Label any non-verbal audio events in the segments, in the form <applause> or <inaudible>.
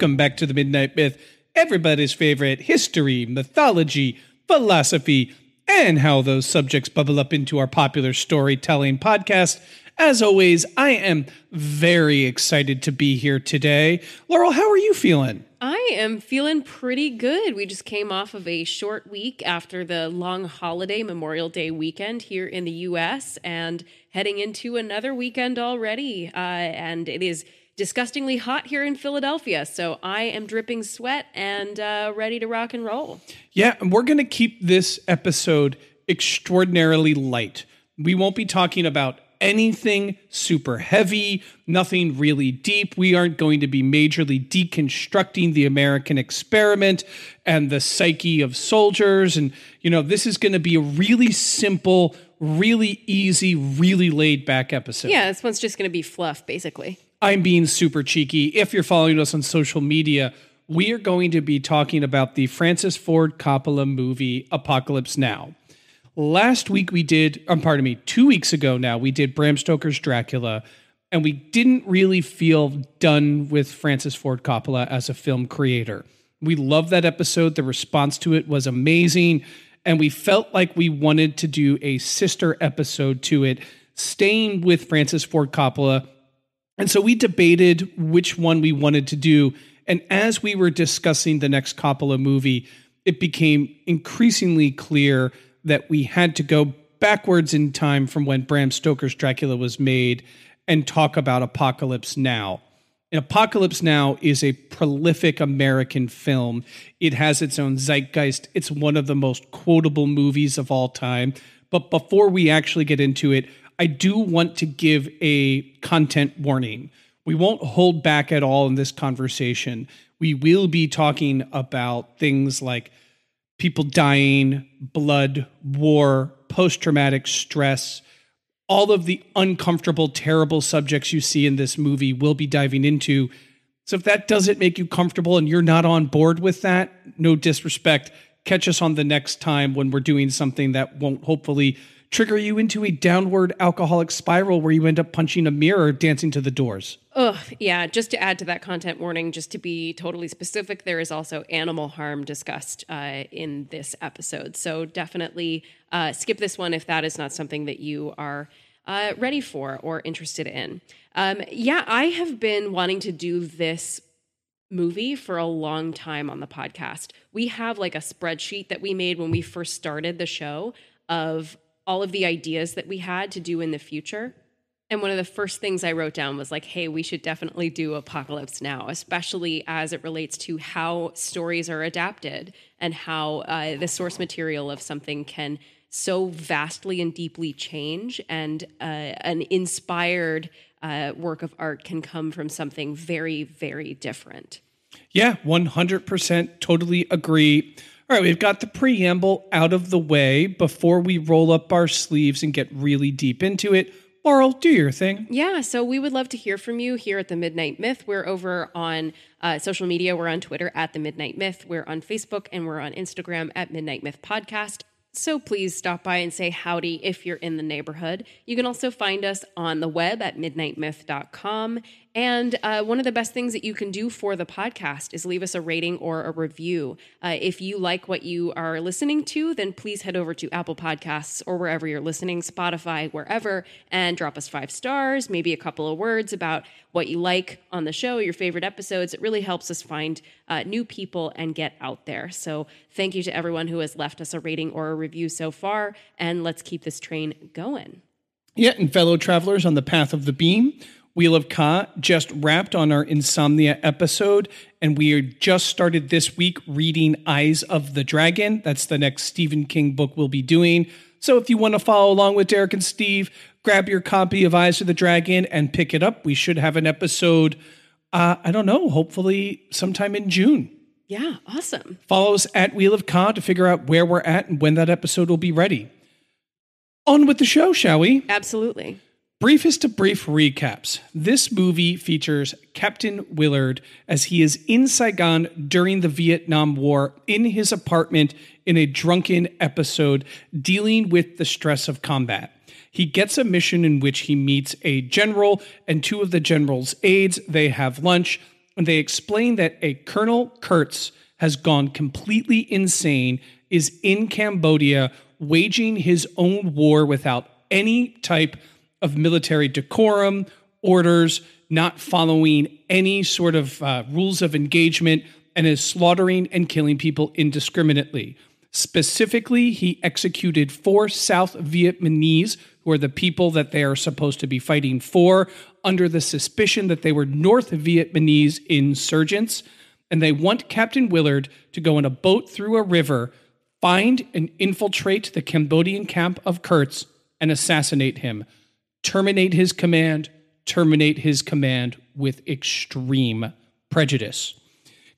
Welcome back to the Midnight Myth, everybody's favorite history, mythology, philosophy, and how those subjects bubble up into our popular storytelling podcast. As always, I am very excited to be here today. Laurel, how are you feeling? I am feeling pretty good. We just came off of a short week after the long holiday Memorial Day weekend here in the US and heading into another weekend already. Uh, and it is disgustingly hot here in Philadelphia. So I am dripping sweat and uh, ready to rock and roll. Yeah, and we're going to keep this episode extraordinarily light. We won't be talking about anything super heavy, nothing really deep. We aren't going to be majorly deconstructing the American experiment and the psyche of soldiers. And, you know, this is going to be a really simple, really easy, really laid back episode. Yeah, this one's just going to be fluff, basically. I'm being super cheeky. If you're following us on social media, we are going to be talking about the Francis Ford Coppola movie Apocalypse Now. Last week we did, um, pardon me, two weeks ago now, we did Bram Stoker's Dracula, and we didn't really feel done with Francis Ford Coppola as a film creator. We loved that episode. The response to it was amazing. And we felt like we wanted to do a sister episode to it, staying with Francis Ford Coppola and so we debated which one we wanted to do. And as we were discussing the next Coppola movie, it became increasingly clear that we had to go backwards in time from when Bram Stoker's Dracula was made and talk about Apocalypse Now. And Apocalypse Now is a prolific American film. It has its own zeitgeist. It's one of the most quotable movies of all time. But before we actually get into it, I do want to give a content warning. We won't hold back at all in this conversation. We will be talking about things like people dying, blood, war, post traumatic stress, all of the uncomfortable, terrible subjects you see in this movie, we'll be diving into. So if that doesn't make you comfortable and you're not on board with that, no disrespect, catch us on the next time when we're doing something that won't hopefully trigger you into a downward alcoholic spiral where you end up punching a mirror dancing to the doors. Ugh, yeah. Just to add to that content warning, just to be totally specific, there is also animal harm discussed uh, in this episode. So definitely uh, skip this one if that is not something that you are uh, ready for or interested in. Um, yeah, I have been wanting to do this movie for a long time on the podcast. We have like a spreadsheet that we made when we first started the show of all of the ideas that we had to do in the future. And one of the first things I wrote down was like, hey, we should definitely do Apocalypse Now, especially as it relates to how stories are adapted and how uh, the source material of something can so vastly and deeply change. And uh, an inspired uh, work of art can come from something very, very different. Yeah, 100% totally agree. All right, we've got the preamble out of the way before we roll up our sleeves and get really deep into it. Laurel, do your thing. Yeah, so we would love to hear from you here at the Midnight Myth. We're over on uh, social media. We're on Twitter at the Midnight Myth. We're on Facebook and we're on Instagram at Midnight Myth Podcast. So please stop by and say howdy if you're in the neighborhood. You can also find us on the web at midnightmyth.com And uh, one of the best things that you can do for the podcast is leave us a rating or a review. Uh, if you like what you are listening to, then please head over to Apple Podcasts or wherever you're listening, Spotify, wherever, and drop us five stars, maybe a couple of words about what you like on the show, your favorite episodes. It really helps us find uh, new people and get out there. So thank you to everyone who has left us a rating or a review so far. And let's keep this train going. Yeah, and fellow travelers on the path of the beam, Wheel of Ka just wrapped on our Insomnia episode, and we just started this week reading Eyes of the Dragon. That's the next Stephen King book we'll be doing. So if you want to follow along with Derek and Steve, grab your copy of Eyes of the Dragon and pick it up. We should have an episode, uh, I don't know, hopefully sometime in June. Yeah, awesome. Follow us at Wheel of Ka to figure out where we're at and when that episode will be ready. On with the show, shall we? Absolutely. Briefest of brief recaps. This movie features Captain Willard as he is in Saigon during the Vietnam War in his apartment in a drunken episode dealing with the stress of combat. He gets a mission in which he meets a general and two of the general's aides. They have lunch and they explain that a Colonel Kurtz has gone completely insane, is in Cambodia waging his own war without any type of military decorum, orders, not following any sort of uh, rules of engagement, and is slaughtering and killing people indiscriminately. Specifically, he executed four South Vietnamese, who are the people that they are supposed to be fighting for, under the suspicion that they were North Vietnamese insurgents. And they want Captain Willard to go in a boat through a river, find and infiltrate the Cambodian camp of Kurtz, and assassinate him terminate his command, terminate his command with extreme prejudice.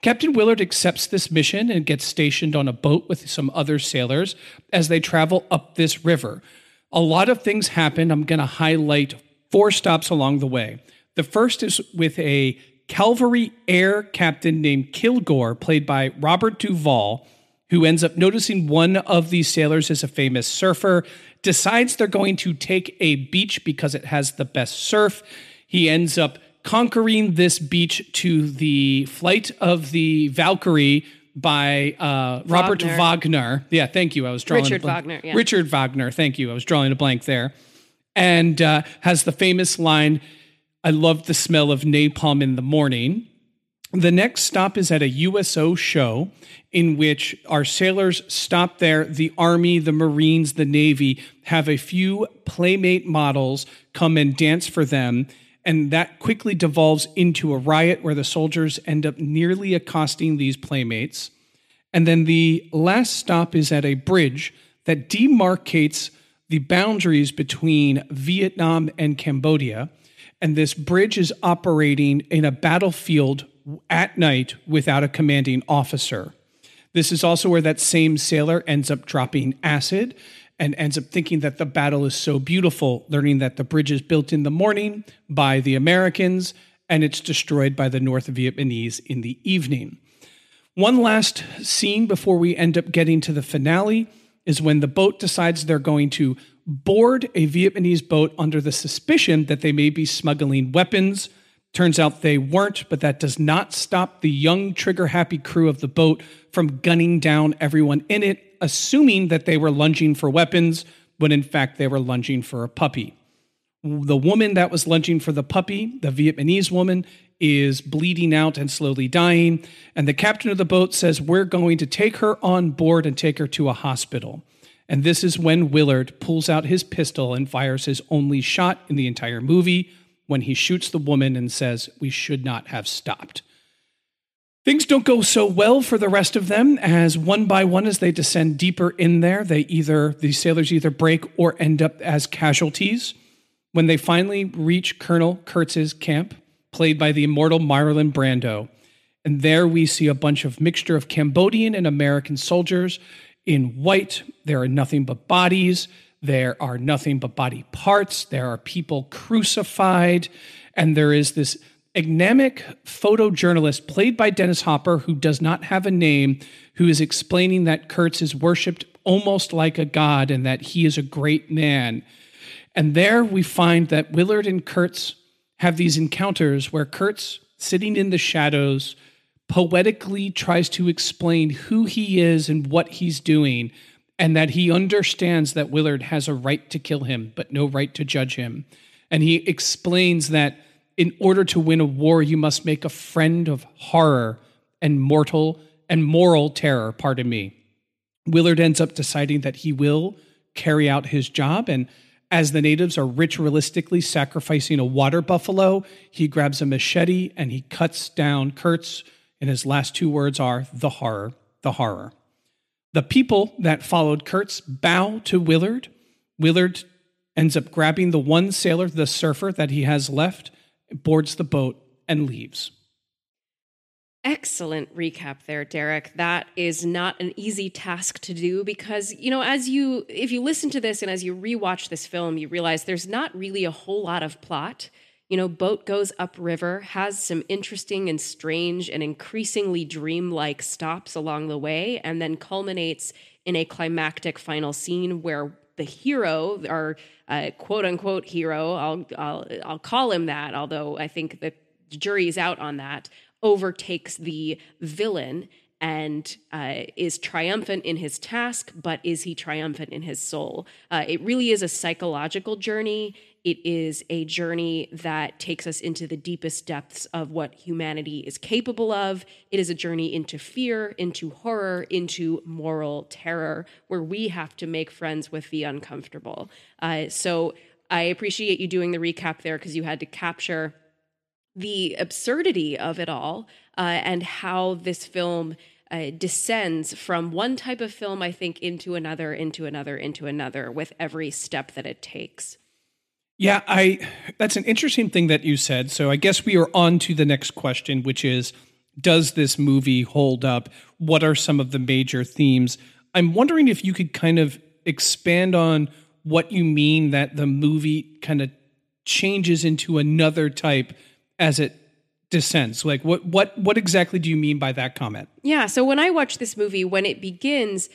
Captain Willard accepts this mission and gets stationed on a boat with some other sailors as they travel up this river. A lot of things happen. I'm going to highlight four stops along the way. The first is with a cavalry air captain named Kilgore, played by Robert Duvall, who ends up noticing one of these sailors is a famous surfer decides they're going to take a beach because it has the best surf. He ends up conquering this beach to the flight of the Valkyrie by uh, Robert Wagner. Yeah, thank you. I was drawing Richard Wagner. Yeah. Richard Wagner. Thank you. I was drawing a blank there, and uh, has the famous line, "I love the smell of napalm in the morning." The next stop is at a USO show in which our sailors stop there. The Army, the Marines, the Navy have a few Playmate models come and dance for them. And that quickly devolves into a riot where the soldiers end up nearly accosting these Playmates. And then the last stop is at a bridge that demarcates the boundaries between Vietnam and Cambodia. And this bridge is operating in a battlefield at night without a commanding officer. This is also where that same sailor ends up dropping acid and ends up thinking that the battle is so beautiful, learning that the bridge is built in the morning by the Americans and it's destroyed by the North Vietnamese in the evening. One last scene before we end up getting to the finale is when the boat decides they're going to board a Vietnamese boat under the suspicion that they may be smuggling weapons Turns out they weren't, but that does not stop the young, trigger happy crew of the boat from gunning down everyone in it, assuming that they were lunging for weapons, when in fact they were lunging for a puppy. The woman that was lunging for the puppy, the Vietnamese woman, is bleeding out and slowly dying. And the captain of the boat says, We're going to take her on board and take her to a hospital. And this is when Willard pulls out his pistol and fires his only shot in the entire movie when he shoots the woman and says, We should not have stopped. Things don't go so well for the rest of them as one by one as they descend deeper in there, they either the sailors either break or end up as casualties. When they finally reach Colonel Kurtz's camp, played by the immortal Marlon Brando, and there we see a bunch of mixture of Cambodian and American soldiers in white. There are nothing but bodies. There are nothing but body parts. There are people crucified. And there is this agnamic photojournalist played by Dennis Hopper, who does not have a name, who is explaining that Kurtz is worshiped almost like a god and that he is a great man. And there we find that Willard and Kurtz have these encounters where Kurtz, sitting in the shadows, poetically tries to explain who he is and what he's doing, and that he understands that Willard has a right to kill him, but no right to judge him. And he explains that in order to win a war, you must make a friend of horror and mortal and moral terror, pardon me. Willard ends up deciding that he will carry out his job. And as the natives are ritualistically sacrificing a water buffalo, he grabs a machete and he cuts down Kurtz. And his last two words are the horror, the horror. The people that followed Kurtz bow to Willard. Willard ends up grabbing the one sailor, the surfer that he has left, boards the boat, and leaves. Excellent recap there, Derek. That is not an easy task to do because, you know, as you, if you listen to this and as you rewatch this film, you realize there's not really a whole lot of plot. You know, boat goes upriver, has some interesting and strange and increasingly dreamlike stops along the way, and then culminates in a climactic final scene where the hero, our uh, quote unquote hero, I'll, I'll, I'll call him that, although I think the jury's out on that, overtakes the villain and uh, is triumphant in his task, but is he triumphant in his soul? Uh, it really is a psychological journey. It is a journey that takes us into the deepest depths of what humanity is capable of. It is a journey into fear, into horror, into moral terror, where we have to make friends with the uncomfortable. Uh, so I appreciate you doing the recap there because you had to capture the absurdity of it all uh, and how this film uh, descends from one type of film, I think, into another, into another, into another with every step that it takes. Yeah, I that's an interesting thing that you said. So I guess we are on to the next question, which is does this movie hold up? What are some of the major themes? I'm wondering if you could kind of expand on what you mean that the movie kind of changes into another type as it descends. Like what what what exactly do you mean by that comment? Yeah, so when I watch this movie when it begins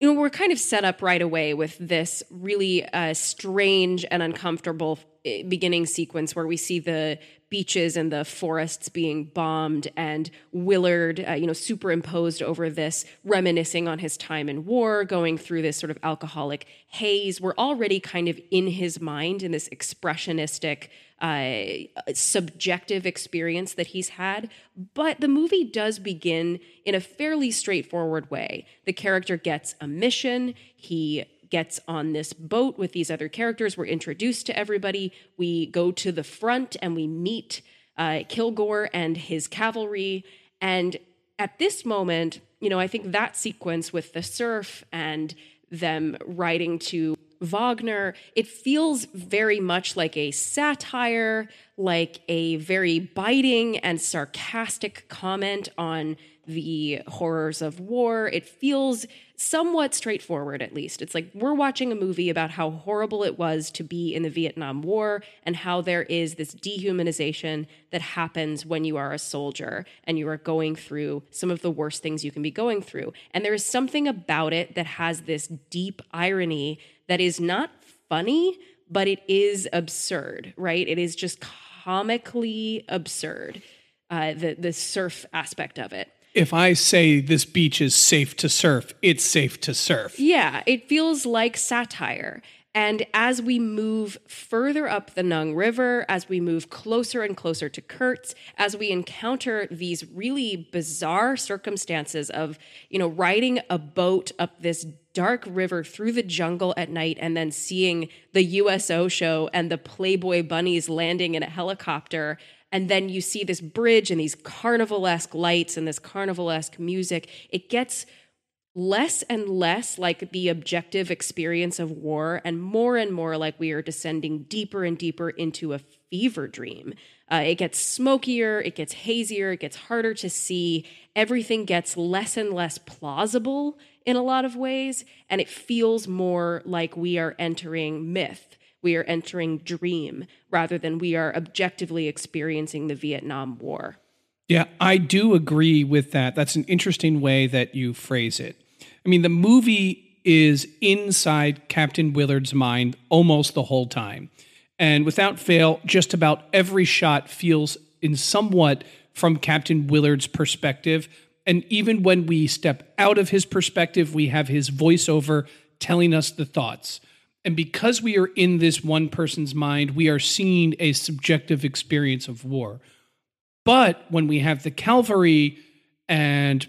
you know, we're kind of set up right away with this really uh, strange and uncomfortable eh, beginning sequence where we see the beaches and the forests being bombed and Willard, uh, you know, superimposed over this, reminiscing on his time in war, going through this sort of alcoholic haze. We're already kind of in his mind in this expressionistic uh, subjective experience that he's had. But the movie does begin in a fairly straightforward way. The character gets a mission, he gets on this boat with these other characters. We're introduced to everybody. We go to the front and we meet uh, Kilgore and his cavalry. And at this moment, you know, I think that sequence with the surf and them riding to Wagner, it feels very much like a satire, like a very biting and sarcastic comment on the horrors of war. It feels somewhat straightforward, at least. It's like we're watching a movie about how horrible it was to be in the Vietnam War and how there is this dehumanization that happens when you are a soldier and you are going through some of the worst things you can be going through. And there is something about it that has this deep irony that is not funny, but it is absurd, right? It is just comically absurd, uh, the the surf aspect of it. If I say this beach is safe to surf, it's safe to surf. Yeah, it feels like satire. And as we move further up the Nung River, as we move closer and closer to Kurtz, as we encounter these really bizarre circumstances of, you know, riding a boat up this dark river through the jungle at night and then seeing the USO show and the Playboy bunnies landing in a helicopter. And then you see this bridge and these carnival esque lights and this carnival esque music. It gets less and less like the objective experience of war and more and more like we are descending deeper and deeper into a fever dream. Uh, it gets smokier, it gets hazier, it gets harder to see. Everything gets less and less plausible in a lot of ways, and it feels more like we are entering myth. We are entering dream rather than we are objectively experiencing the Vietnam War. Yeah, I do agree with that. That's an interesting way that you phrase it. I mean, the movie is inside Captain Willard's mind almost the whole time. And without fail, just about every shot feels in somewhat from Captain Willard's perspective. And even when we step out of his perspective, we have his voiceover telling us the thoughts. And because we are in this one person's mind, we are seeing a subjective experience of war. But when we have the cavalry and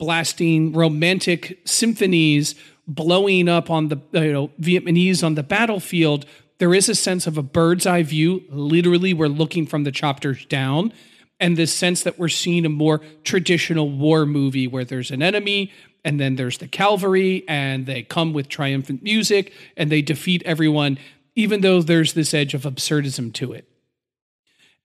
blasting romantic symphonies blowing up on the you know Vietnamese on the battlefield, there is a sense of a bird's eye view. Literally, we're looking from the chopters down, and this sense that we're seeing a more traditional war movie where there's an enemy and then there's the cavalry and they come with triumphant music and they defeat everyone, even though there's this edge of absurdism to it.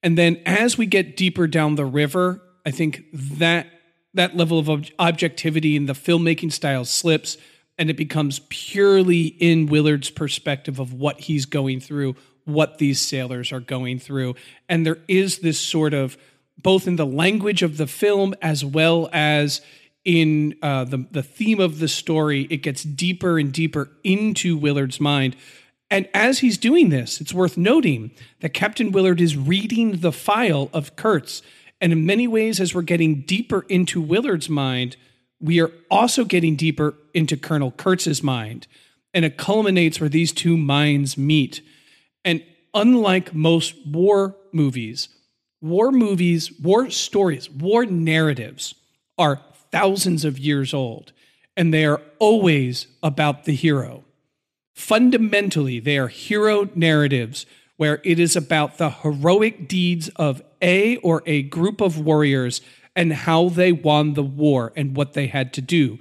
And then as we get deeper down the river, I think that that level of ob- objectivity in the filmmaking style slips and it becomes purely in Willard's perspective of what he's going through, what these sailors are going through. And there is this sort of both in the language of the film as well as in uh, the the theme of the story, it gets deeper and deeper into Willard's mind. And as he's doing this, it's worth noting that Captain Willard is reading the file of Kurtz. And in many ways, as we're getting deeper into Willard's mind, we are also getting deeper into Colonel Kurtz's mind. And it culminates where these two minds meet. And unlike most war movies, war movies, war stories, war narratives are thousands of years old, and they are always about the hero. Fundamentally, they are hero narratives where it is about the heroic deeds of a or a group of warriors and how they won the war and what they had to do.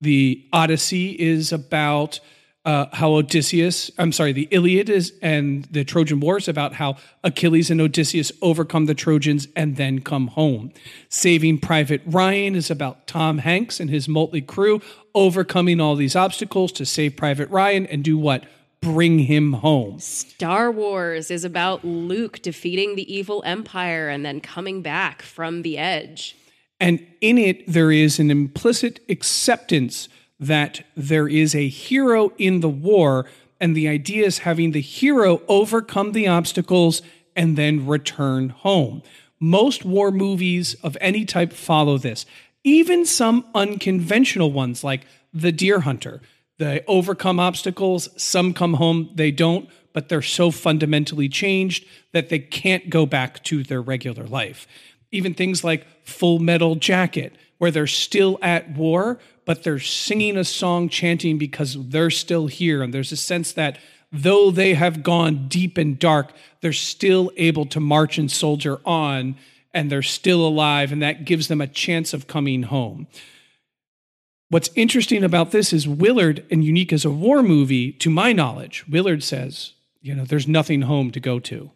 The Odyssey is about uh, how Odysseus, I'm sorry, the Iliad is and the Trojan Wars about how Achilles and Odysseus overcome the Trojans and then come home. Saving Private Ryan is about Tom Hanks and his motley crew overcoming all these obstacles to save Private Ryan and do what? Bring him home. Star Wars is about Luke defeating the evil empire and then coming back from the edge. And in it, there is an implicit acceptance that there is a hero in the war, and the idea is having the hero overcome the obstacles and then return home. Most war movies of any type follow this, even some unconventional ones like The Deer Hunter. They overcome obstacles, some come home, they don't, but they're so fundamentally changed that they can't go back to their regular life. Even things like Full Metal Jacket, where they're still at war, but they're singing a song, chanting because they're still here. And there's a sense that though they have gone deep and dark, they're still able to march and soldier on, and they're still alive, and that gives them a chance of coming home. What's interesting about this is Willard, and unique as a war movie, to my knowledge, Willard says, you know, there's nothing home to go to.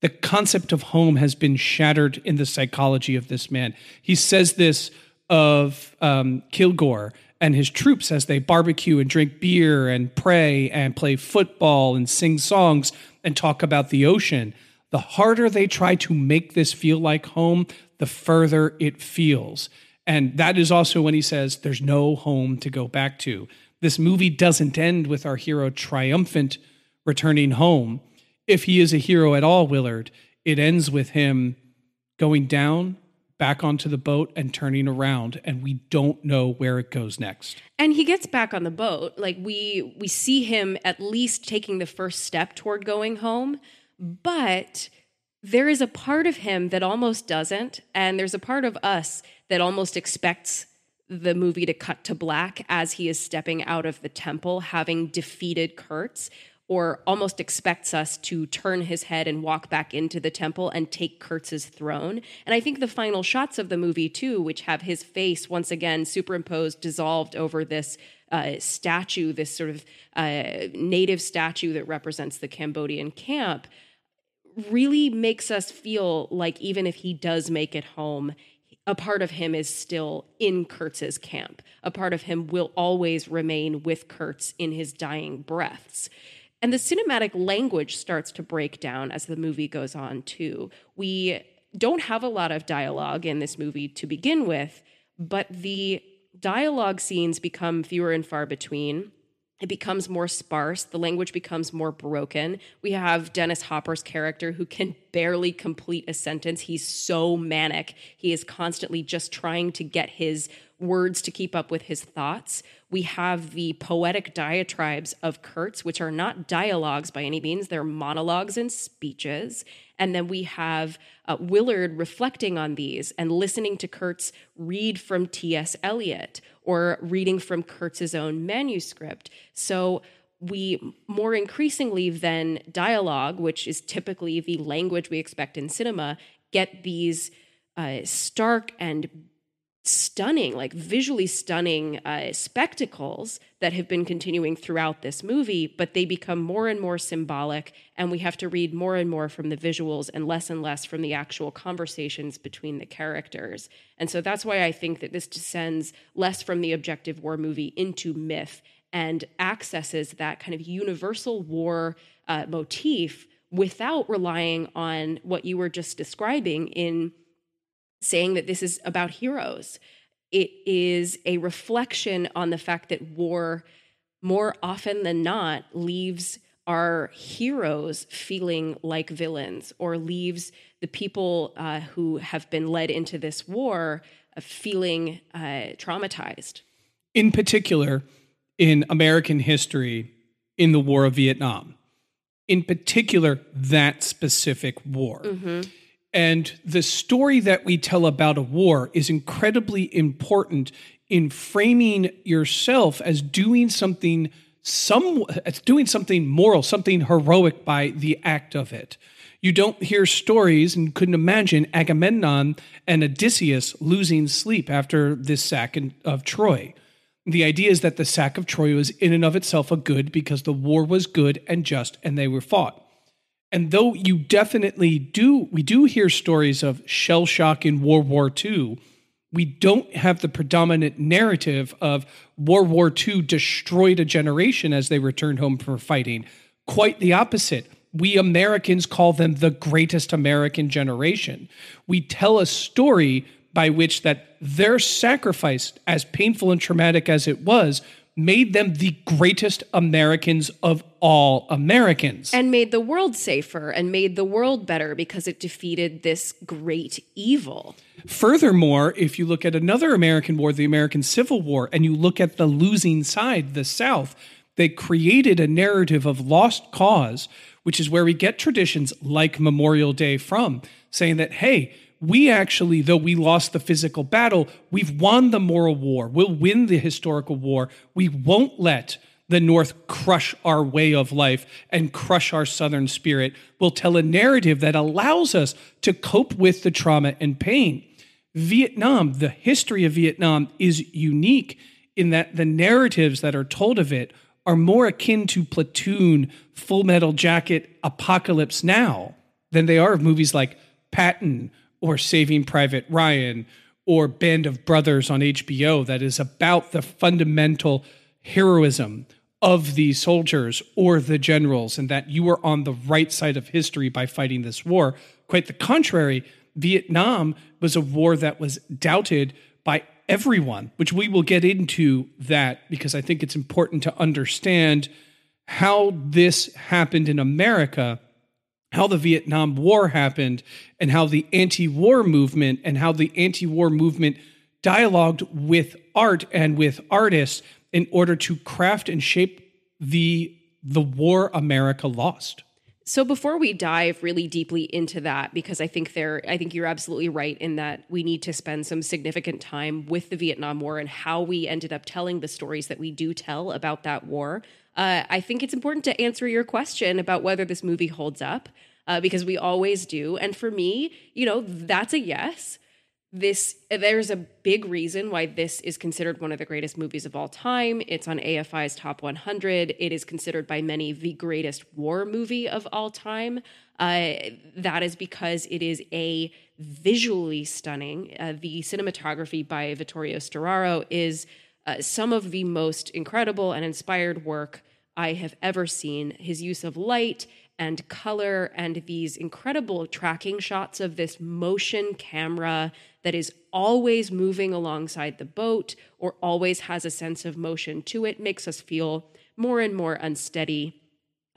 The concept of home has been shattered in the psychology of this man. He says this of um, Kilgore and his troops as they barbecue and drink beer and pray and play football and sing songs and talk about the ocean. The harder they try to make this feel like home, the further it feels. And that is also when he says, There's no home to go back to. This movie doesn't end with our hero triumphant returning home. If he is a hero at all, Willard, it ends with him going down back onto the boat and turning around and we don't know where it goes next. And he gets back on the boat. Like we we see him at least taking the first step toward going home but there is a part of him that almost doesn't and there's a part of us that almost expects the movie to cut to black as he is stepping out of the temple having defeated kurtz or almost expects us to turn his head and walk back into the temple and take Kurtz's throne. And I think the final shots of the movie, too, which have his face once again superimposed, dissolved over this uh, statue, this sort of uh, native statue that represents the Cambodian camp, really makes us feel like even if he does make it home, a part of him is still in Kurtz's camp. A part of him will always remain with Kurtz in his dying breaths. And the cinematic language starts to break down as the movie goes on, too. We don't have a lot of dialogue in this movie to begin with, but the dialogue scenes become fewer and far between. it becomes more sparse. The language becomes more broken. We have Dennis Hopper's character who can barely complete a sentence. He's so manic. He is constantly just trying to get his words to keep up with his thoughts. We have the poetic diatribes of Kurtz, which are not dialogues by any means, they're monologues and speeches. And then we have uh, Willard reflecting on these and listening to Kurtz read from T.S. Eliot or reading from Kurtz's own manuscript. So we more increasingly than dialogue, which is typically the language we expect in cinema, get these uh, stark and stunning, like visually stunning uh, spectacles that have been continuing throughout this movie, but they become more and more symbolic, and we have to read more and more from the visuals and less and less from the actual conversations between the characters. And so that's why I think that this descends less from the objective war movie into myth and accesses that kind of universal war uh, motif without relying on what you were just describing in saying that this is about heroes. It is a reflection on the fact that war, more often than not, leaves our heroes feeling like villains or leaves the people uh, who have been led into this war uh, feeling uh, traumatized. In particular, in American history, in the War of Vietnam, in particular, that specific war. Mm-hmm and the story that we tell about a war is incredibly important in framing yourself as doing something some as doing something moral, something heroic by the act of it. You don't hear stories and couldn't imagine Agamemnon and Odysseus losing sleep after this sack of Troy. The idea is that the sack of Troy was in and of itself a good because the war was good and just and they were fought. And though you definitely do, we do hear stories of shell shock in World War II, we don't have the predominant narrative of World War II destroyed a generation as they returned home from fighting. Quite the opposite. We Americans call them the greatest American generation. We tell a story by which that their sacrifice, as painful and traumatic as it was, made them the greatest Americans of all Americans. And made the world safer and made the world better because it defeated this great evil. Furthermore, if you look at another American war, the American Civil War, and you look at the losing side, the South, they created a narrative of lost cause, which is where we get traditions like Memorial Day from, saying that, hey, we actually, though we lost the physical battle, we've won the moral war. We'll win the historical war. We won't let the North crush our way of life and crush our Southern spirit. We'll tell a narrative that allows us to cope with the trauma and pain. Vietnam, the history of Vietnam is unique in that the narratives that are told of it are more akin to Platoon, Full Metal Jacket, Apocalypse Now than they are of movies like Patton or Saving Private Ryan or Band of Brothers on HBO that is about the fundamental heroism of the soldiers or the generals and that you were on the right side of history by fighting this war. Quite the contrary, Vietnam was a war that was doubted by everyone, which we will get into that because I think it's important to understand how this happened in America how the Vietnam War happened and how the anti war movement and how the anti war movement dialogued with art and with artists in order to craft and shape the, the war America lost. So before we dive really deeply into that, because I think there, I think you're absolutely right in that we need to spend some significant time with the Vietnam War and how we ended up telling the stories that we do tell about that war. Uh, I think it's important to answer your question about whether this movie holds up, uh, because we always do. And for me, you know, that's a yes. This there's a big reason why this is considered one of the greatest movies of all time. It's on AFI's top 100. It is considered by many the greatest war movie of all time. Uh, that is because it is a visually stunning. Uh, the cinematography by Vittorio Storaro is uh, some of the most incredible and inspired work I have ever seen. His use of light and color and these incredible tracking shots of this motion camera that is always moving alongside the boat or always has a sense of motion to it makes us feel more and more unsteady.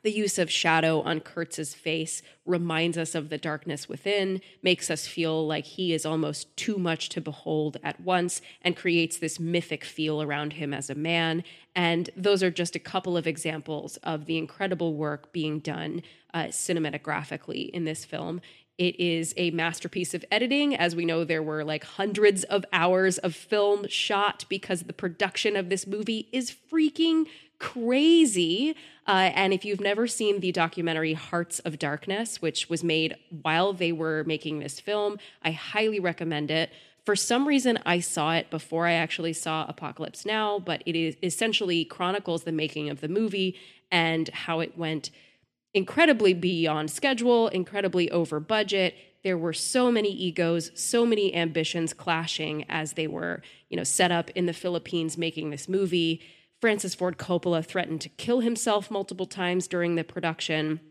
The use of shadow on Kurtz's face reminds us of the darkness within, makes us feel like he is almost too much to behold at once, and creates this mythic feel around him as a man. And those are just a couple of examples of the incredible work being done uh, cinematographically in this film. It is a masterpiece of editing. As we know, there were like hundreds of hours of film shot because the production of this movie is freaking crazy. Uh, and if you've never seen the documentary Hearts of Darkness, which was made while they were making this film, I highly recommend it. For some reason, I saw it before I actually saw Apocalypse Now, but it is essentially chronicles the making of the movie and how it went incredibly beyond schedule, incredibly over budget. There were so many egos, so many ambitions clashing as they were, you know, set up in the Philippines making this movie. Francis Ford Coppola threatened to kill himself multiple times during the production.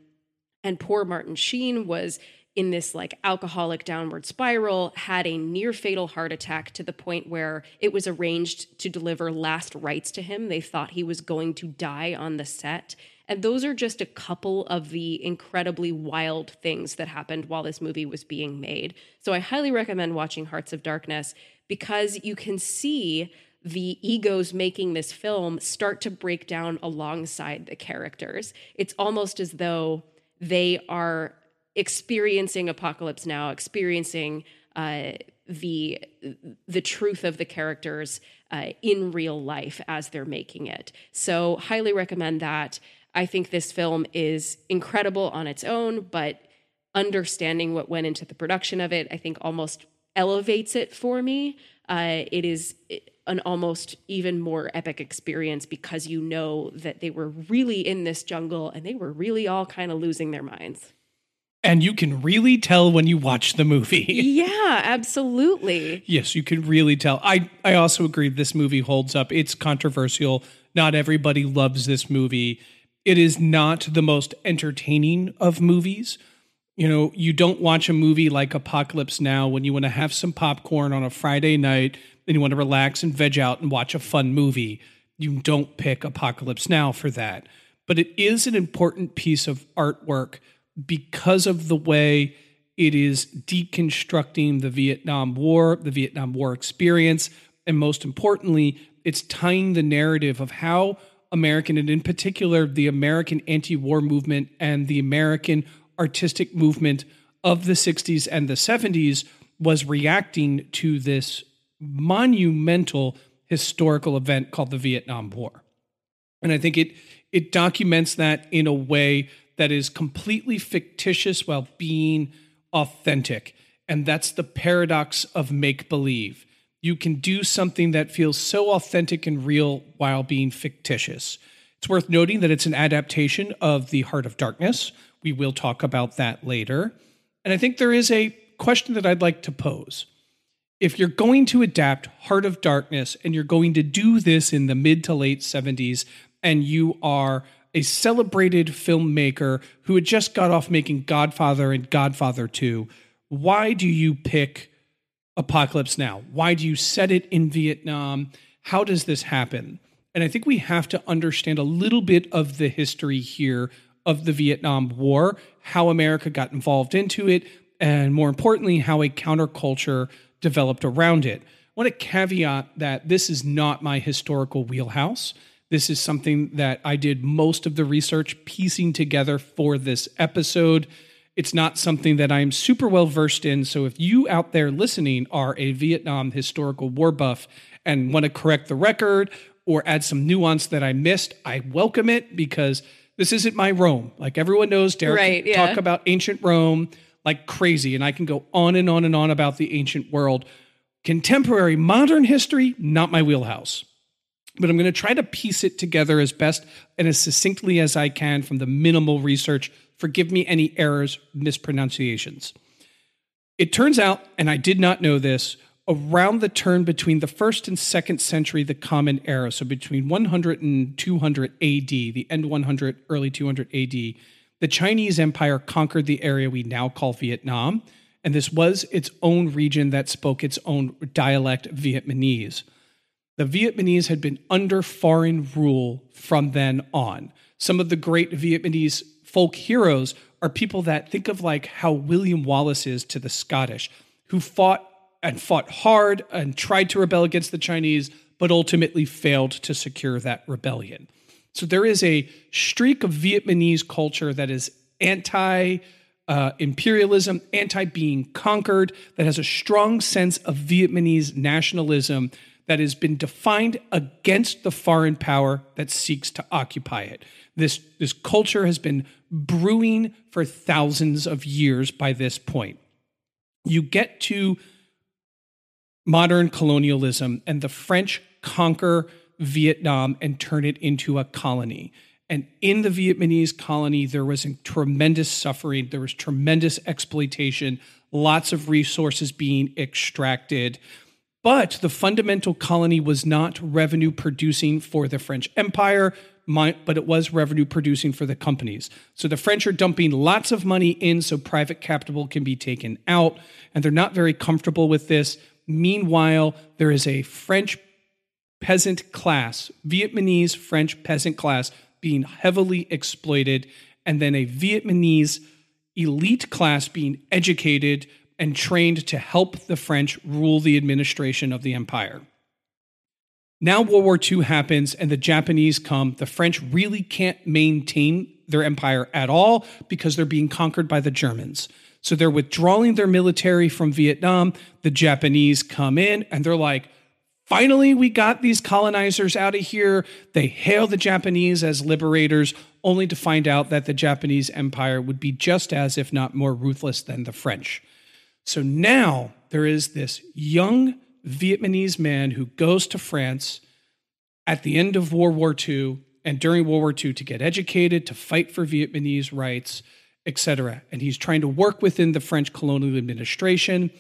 And poor Martin Sheen was in this like alcoholic downward spiral, had a near fatal heart attack to the point where it was arranged to deliver last rites to him. They thought he was going to die on the set. And those are just a couple of the incredibly wild things that happened while this movie was being made. So I highly recommend watching Hearts of Darkness because you can see the egos making this film start to break down alongside the characters. It's almost as though they are experiencing apocalypse now, experiencing uh, the the truth of the characters uh, in real life as they're making it. So, highly recommend that. I think this film is incredible on its own, but understanding what went into the production of it, I think almost elevates it for me. Uh, it is an almost even more epic experience because you know that they were really in this jungle and they were really all kind of losing their minds. And you can really tell when you watch the movie. <laughs> Yeah, absolutely. yes, you can really tell. I, I also agree this movie holds up. It's controversial. Not everybody loves this movie. It is not the most entertaining of movies. You know, you don't watch a movie like Apocalypse Now when you want to have some popcorn on a Friday night and you want to relax and veg out and watch a fun movie. You don't pick Apocalypse Now for that. But it is an important piece of artwork because of the way it is deconstructing the Vietnam War, the Vietnam War experience, and most importantly, it's tying the narrative of how American, and in particular, the American anti war movement and the American artistic movement of the 60s and the 70s was reacting to this monumental historical event called the Vietnam War. And I think it it documents that in a way that is completely fictitious while being authentic. And that's the paradox of make believe. You can do something that feels so authentic and real while being fictitious. It's worth noting that it's an adaptation of The Heart of Darkness. We will talk about that later. And I think there is a question that I'd like to pose. If you're going to adapt Heart of Darkness and you're going to do this in the mid to late 70s, and you are a celebrated filmmaker who had just got off making Godfather and Godfather 2, why do you pick Apocalypse Now? Why do you set it in Vietnam? How does this happen? And I think we have to understand a little bit of the history here of the Vietnam War, how America got involved into it, and more importantly, how a counterculture developed around it. I want to caveat that this is not my historical wheelhouse. This is something that I did most of the research piecing together for this episode. It's not something that I'm super well versed in. So if you out there listening are a Vietnam historical war buff and want to correct the record or add some nuance that I missed, I welcome it because this isn't my Rome. Like everyone knows, Derek right, yeah. talk about ancient Rome like crazy, and I can go on and on and on about the ancient world. Contemporary modern history, not my wheelhouse but I'm going to try to piece it together as best and as succinctly as I can from the minimal research. Forgive me any errors, mispronunciations. It turns out, and I did not know this, around the turn between the first and second century, the Common Era, so between 100 and 200 AD, the end 100, early 200 AD, the Chinese Empire conquered the area we now call Vietnam, and this was its own region that spoke its own dialect, Vietnamese. The Vietnamese had been under foreign rule from then on. Some of the great Vietnamese folk heroes are people that think of like how William Wallace is to the Scottish, who fought and fought hard and tried to rebel against the Chinese, but ultimately failed to secure that rebellion. So there is a streak of Vietnamese culture that is anti uh, imperialism, anti being conquered, that has a strong sense of Vietnamese nationalism that has been defined against the foreign power that seeks to occupy it. This, this culture has been brewing for thousands of years by this point. You get to modern colonialism, and the French conquer Vietnam and turn it into a colony. And in the Vietnamese colony, there was tremendous suffering, there was tremendous exploitation, lots of resources being extracted. But the fundamental colony was not revenue producing for the French Empire, but it was revenue producing for the companies. So the French are dumping lots of money in so private capital can be taken out, and they're not very comfortable with this. Meanwhile, there is a French peasant class, Vietnamese French peasant class, being heavily exploited, and then a Vietnamese elite class being educated and trained to help the French rule the administration of the empire. Now, World War II happens and the Japanese come. The French really can't maintain their empire at all because they're being conquered by the Germans. So they're withdrawing their military from Vietnam. The Japanese come in and they're like, finally, we got these colonizers out of here. They hail the Japanese as liberators, only to find out that the Japanese empire would be just as, if not more, ruthless than the French. So now there is this young Vietnamese man who goes to France at the end of World War II and during World War II to get educated, to fight for Vietnamese rights etc. And he's trying to work within the French colonial administration.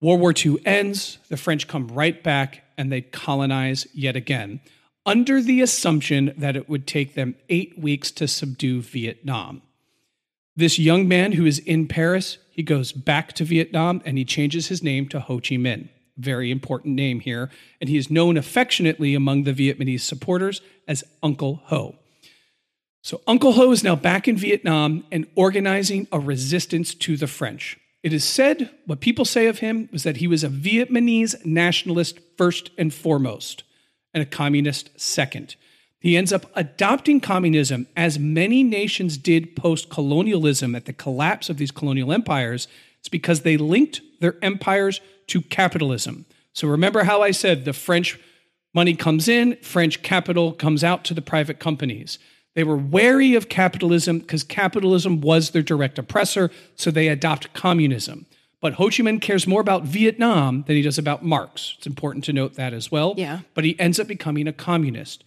World War II ends, the French come right back and they colonize yet again, under the assumption that it would take them eight weeks to subdue Vietnam. This young man who is in Paris, he goes back to Vietnam and he changes his name to Ho Chi Minh. Very important name here. And he is known affectionately among the Vietnamese supporters as Uncle Ho. So Uncle Ho is now back in Vietnam and organizing a resistance to the French. It is said, what people say of him was that he was a Vietnamese nationalist first and foremost, and a communist second. He ends up adopting communism, as many nations did post colonialism at the collapse of these colonial empires. It's because they linked their empires to capitalism. So remember how I said the French money comes in, French capital comes out to the private companies. They were wary of capitalism because capitalism was their direct oppressor, so they adopt communism. But Ho Chi Minh cares more about Vietnam than he does about Marx. It's important to note that as well. Yeah. But he ends up becoming a communist.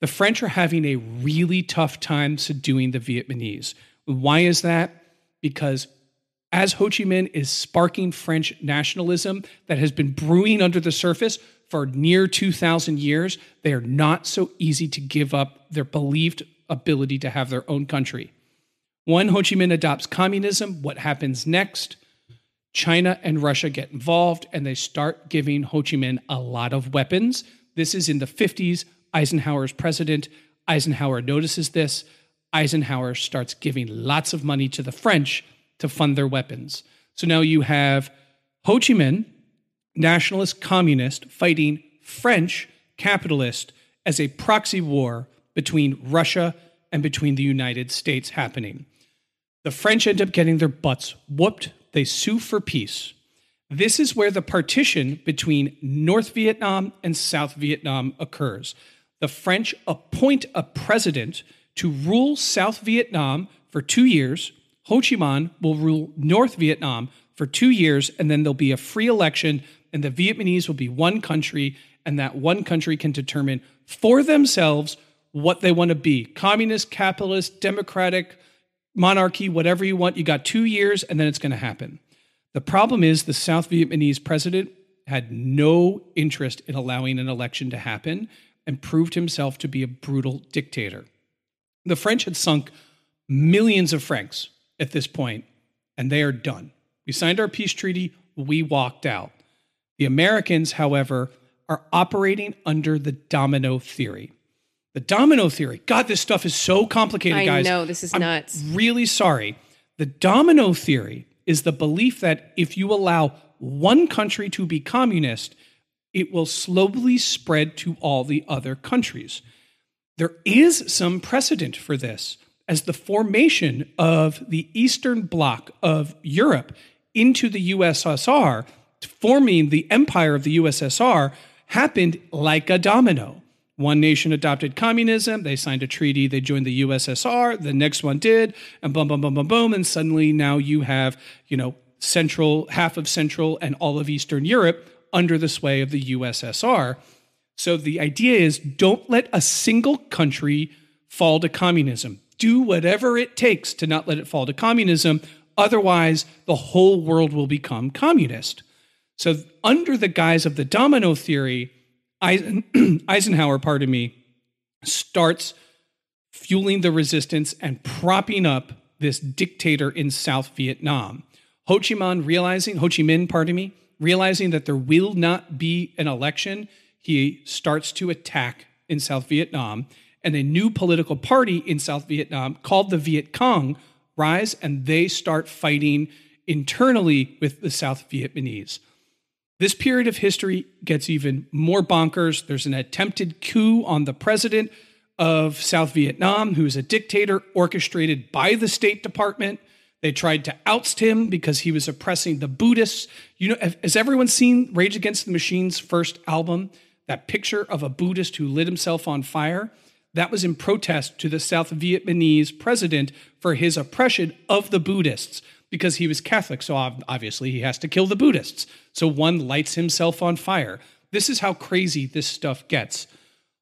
The French are having a really tough time subduing the Vietnamese. Why is that? Because as Ho Chi Minh is sparking French nationalism that has been brewing under the surface for near 2,000 years, they are not so easy to give up their believed ability to have their own country. When Ho Chi Minh adopts communism, what happens next? China and Russia get involved and they start giving Ho Chi Minh a lot of weapons. This is in the 50s. Eisenhower's president. Eisenhower notices this. Eisenhower starts giving lots of money to the French to fund their weapons. So now you have Ho Chi Minh, nationalist communist, fighting French capitalist as a proxy war between Russia and between the United States happening. The French end up getting their butts whooped. They sue for peace. This is where the partition between North Vietnam and South Vietnam occurs. The French appoint a president to rule South Vietnam for two years. Ho Chi Minh will rule North Vietnam for two years, and then there'll be a free election, and the Vietnamese will be one country, and that one country can determine for themselves what they want to be communist, capitalist, democratic, monarchy, whatever you want. You got two years and then it's going to happen. The problem is the South Vietnamese president had no interest in allowing an election to happen and proved himself to be a brutal dictator. The French had sunk millions of francs at this point, and they are done. We signed our peace treaty, we walked out. The Americans, however, are operating under the domino theory. The domino theory. God, this stuff is so complicated, I guys. know this is I'm nuts. Really sorry. The domino theory is the belief that if you allow one country to be communist, it will slowly spread to all the other countries. There is some precedent for this, as the formation of the Eastern Bloc of Europe into the USSR, forming the empire of the USSR, happened like a domino. One nation adopted communism, they signed a treaty, they joined the USSR, the next one did, and boom, boom, boom, boom, boom, and suddenly now you have, you know, central, half of Central and all of Eastern Europe under the sway of the USSR. So the idea is don't let a single country fall to communism. Do whatever it takes to not let it fall to communism. Otherwise, the whole world will become communist. So, under the guise of the domino theory, <clears throat> Eisenhower, pardon me, starts fueling the resistance and propping up this dictator in South Vietnam. Ho Chi Minh realizing, Ho Chi Minh, pardon me, realizing that there will not be an election, he starts to attack in South Vietnam. And a new political party in South Vietnam called the Viet Cong rise and they start fighting internally with the South Vietnamese. This period of history gets even more bonkers. There's an attempted coup on the president of South Vietnam, who is a dictator orchestrated by the State Department. They tried to oust him because he was oppressing the Buddhists. You know, has everyone seen Rage Against the Machine's first album? That picture of a Buddhist who lit himself on fire? That was in protest to the South Vietnamese president for his oppression of the Buddhists because he was Catholic. So obviously he has to kill the Buddhists. So one lights himself on fire. This is how crazy this stuff gets.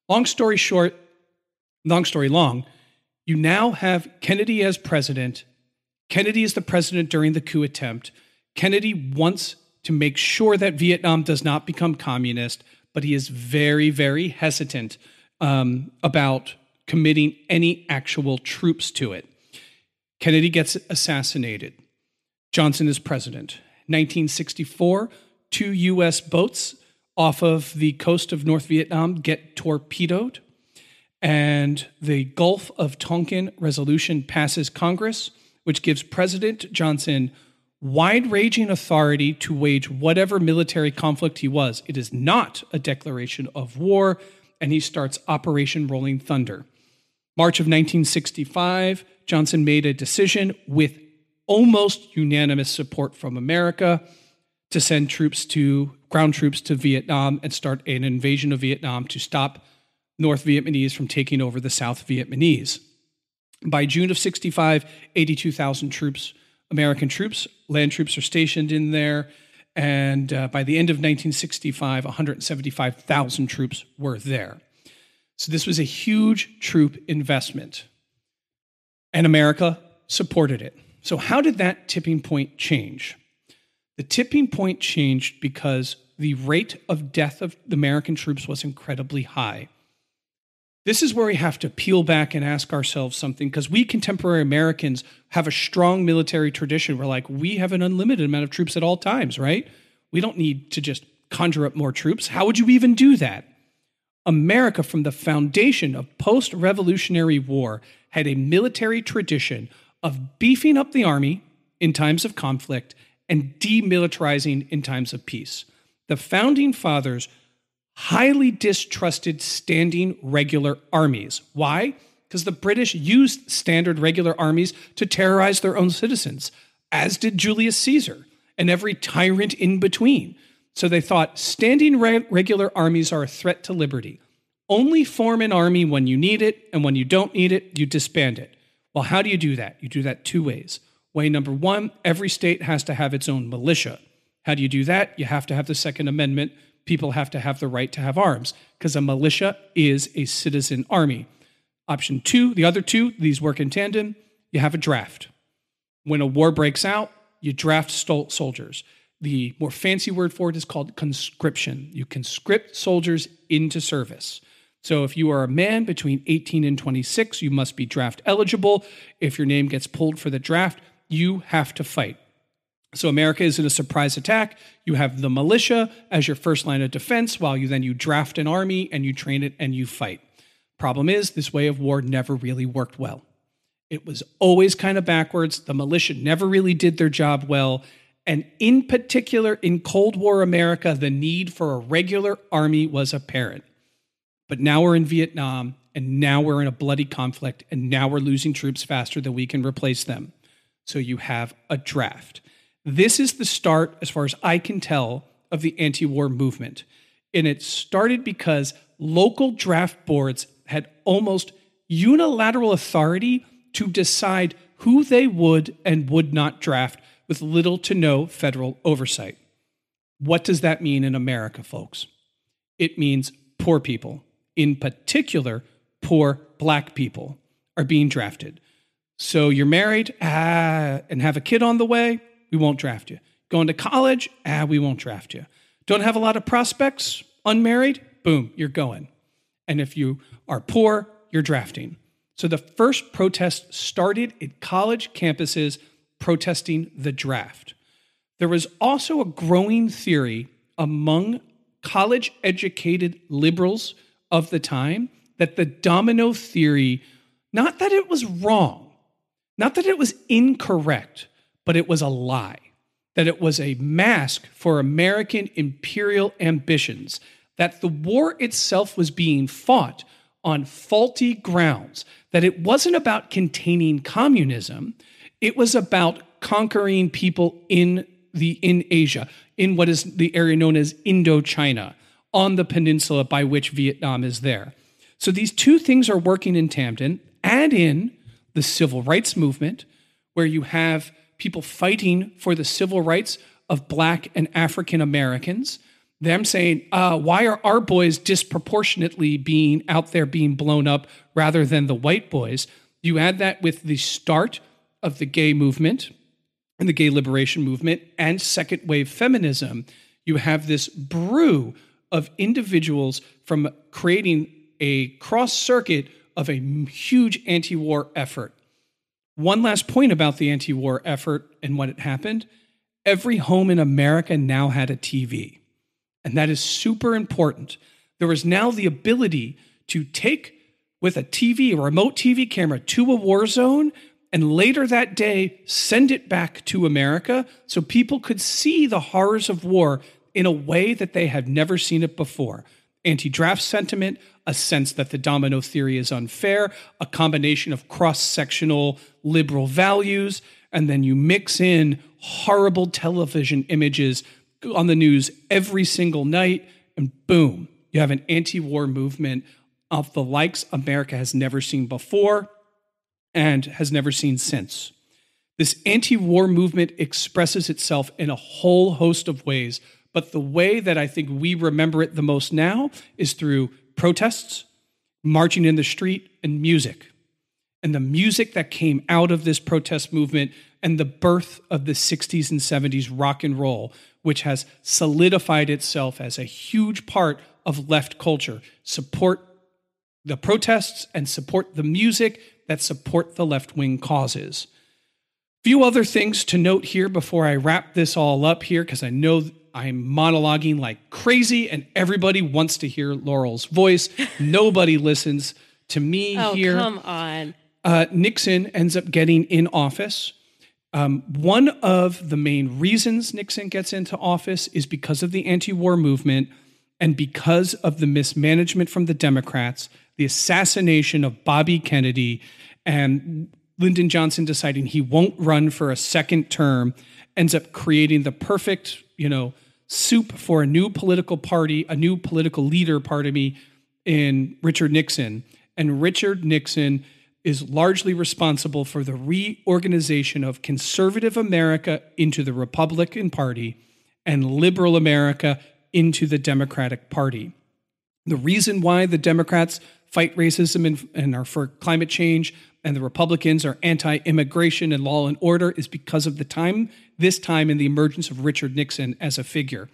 Long story short, long story long, you now have Kennedy as president Kennedy is the president during the coup attempt. Kennedy wants to make sure that Vietnam does not become communist, but he is very, very hesitant um, about committing any actual troops to it. Kennedy gets assassinated. Johnson is president. 1964, two U.S. boats off of the coast of North Vietnam get torpedoed, and the Gulf of Tonkin resolution passes Congress which gives President Johnson wide ranging authority to wage whatever military conflict he was. It is not a declaration of war, and he starts Operation Rolling Thunder. March of 1965, Johnson made a decision with almost unanimous support from America to send troops to ground troops to Vietnam and start an invasion of Vietnam to stop North Vietnamese from taking over the South Vietnamese. By June of 65, 82,000 troops, American troops, land troops are stationed in there. And uh, by the end of 1965, 175,000 troops were there. So this was a huge troop investment. And America supported it. So, how did that tipping point change? The tipping point changed because the rate of death of the American troops was incredibly high. This is where we have to peel back and ask ourselves something because we contemporary Americans have a strong military tradition. We're like, we have an unlimited amount of troops at all times, right? We don't need to just conjure up more troops. How would you even do that? America, from the foundation of post revolutionary war, had a military tradition of beefing up the army in times of conflict and demilitarizing in times of peace. The founding fathers highly distrusted standing regular armies. Why? Because the British used standard regular armies to terrorize their own citizens, as did Julius Caesar and every tyrant in between. So they thought standing re- regular armies are a threat to liberty. Only form an army when you need it, and when you don't need it, you disband it. Well, how do you do that? You do that two ways. Way number one, every state has to have its own militia. How do you do that? You have to have the Second Amendment people have to have the right to have arms because a militia is a citizen army. Option two, the other two, these work in tandem. You have a draft. When a war breaks out, you draft soldiers. The more fancy word for it is called conscription. You conscript soldiers into service. So if you are a man between 18 and 26, you must be draft eligible. If your name gets pulled for the draft, you have to fight. So America is in a surprise attack. You have the militia as your first line of defense, while you then you draft an army and you train it and you fight. Problem is, this way of war never really worked well. It was always kind of backwards. The militia never really did their job well. And in particular, in Cold War America, the need for a regular army was apparent. But now we're in Vietnam, and now we're in a bloody conflict, and now we're losing troops faster than we can replace them. So you have a draft. This is the start, as far as I can tell, of the anti war movement. And it started because local draft boards had almost unilateral authority to decide who they would and would not draft with little to no federal oversight. What does that mean in America, folks? It means poor people, in particular, poor black people, are being drafted. So you're married ah, and have a kid on the way, we won't draft you. Going to college, ah, we won't draft you. Don't have a lot of prospects, unmarried, boom, you're going. And if you are poor, you're drafting. So the first protest started at college campuses protesting the draft. There was also a growing theory among college educated liberals of the time that the domino theory, not that it was wrong, not that it was incorrect, but it was a lie, that it was a mask for American imperial ambitions, that the war itself was being fought on faulty grounds, that it wasn't about containing communism, it was about conquering people in the in Asia, in what is the area known as Indochina, on the peninsula by which Vietnam is there. So these two things are working in tandem. Add in the civil rights movement, where you have people fighting for the civil rights of Black and African Americans. Them saying, uh, why are our boys disproportionately being out there being blown up rather than the white boys? You add that with the start of the gay movement and the gay liberation movement and second wave feminism. You have this brew of individuals from creating a cross circuit of a huge anti war effort. One last point about the anti war effort and what it happened every home in America now had a TV. And that is super important. There was now the ability to take with a TV, a remote TV camera, to a war zone and later that day send it back to America so people could see the horrors of war in a way that they have never seen it before. Anti draft sentiment, a sense that the domino theory is unfair, a combination of cross sectional liberal values, and then you mix in horrible television images on the news every single night, and boom, you have an anti war movement of the likes America has never seen before and has never seen since. This anti war movement expresses itself in a whole host of ways, but the way that I think we remember it the most now is through protests, marching in the street, and music. And the music that came out of this protest movement and the birth of the 60s and 70s rock and roll, which has solidified itself as a huge part of left culture. Support the protests and support the music that support the left wing causes. Few other things to note here before I wrap this all up here, because I know I'm monologuing like crazy and everybody wants to hear Laurel's voice. <laughs> Nobody listens to me oh, here. Come on. Uh, Nixon ends up getting in office. Um, one of the main reasons Nixon gets into office is because of the anti war movement and because of the mismanagement from the Democrats, the assassination of Bobby Kennedy, and Lyndon Johnson deciding he won't run for a second term ends up creating the perfect, you know, soup for a new political party, a new political leader, pardon me, in Richard Nixon. And Richard Nixon is largely responsible for the reorganization of conservative America into the Republican Party and liberal America into the Democratic Party. The reason why the Democrats fight racism and, and are for climate change and the Republicans are anti immigration and law and order is because of the time, this time, in the emergence of Richard Nixon as a figure.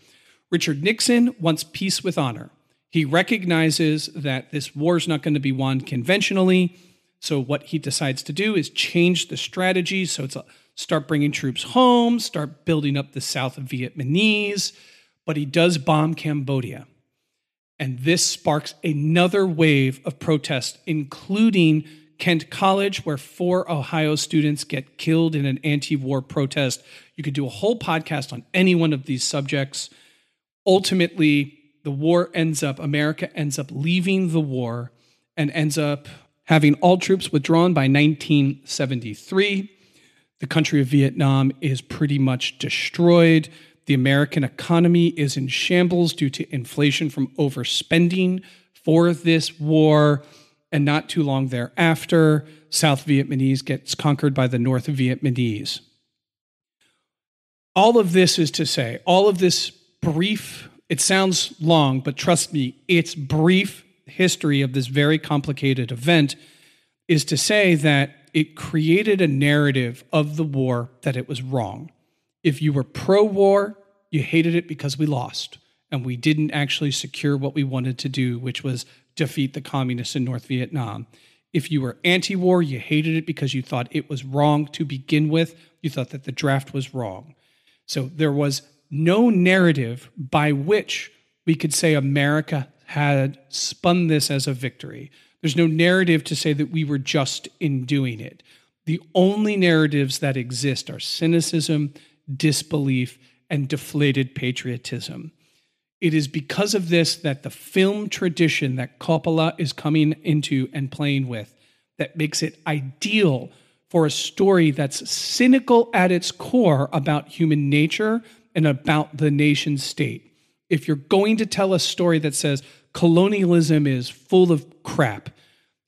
Richard Nixon wants peace with honor. He recognizes that this war is not going to be won conventionally, So what he decides to do is change the strategy. So it's a, start bringing troops home, start building up the South Vietnamese, but he does bomb Cambodia. And this sparks another wave of protest, including Kent College, where four Ohio students get killed in an anti war protest. You could do a whole podcast on any one of these subjects. Ultimately, the war ends up, America ends up leaving the war and ends up having all troops withdrawn by 1973. The country of Vietnam is pretty much destroyed. The American economy is in shambles due to inflation from overspending for this war. And not too long thereafter, South Vietnamese gets conquered by the North Vietnamese. All of this is to say, all of this brief, it sounds long, but trust me, it's brief history of this very complicated event is to say that it created a narrative of the war that it was wrong. If you were pro war, you hated it because we lost and we didn't actually secure what we wanted to do, which was defeat the communists in North Vietnam. If you were anti war, you hated it because you thought it was wrong to begin with. You thought that the draft was wrong. So there was no narrative by which we could say America had spun this as a victory. There's no narrative to say that we were just in doing it. The only narratives that exist are cynicism, disbelief, and deflated patriotism. It is because of this that the film tradition that Coppola is coming into and playing with that makes it ideal for a story that's cynical at its core about human nature and about the nation state. If you're going to tell a story that says colonialism is full of crap,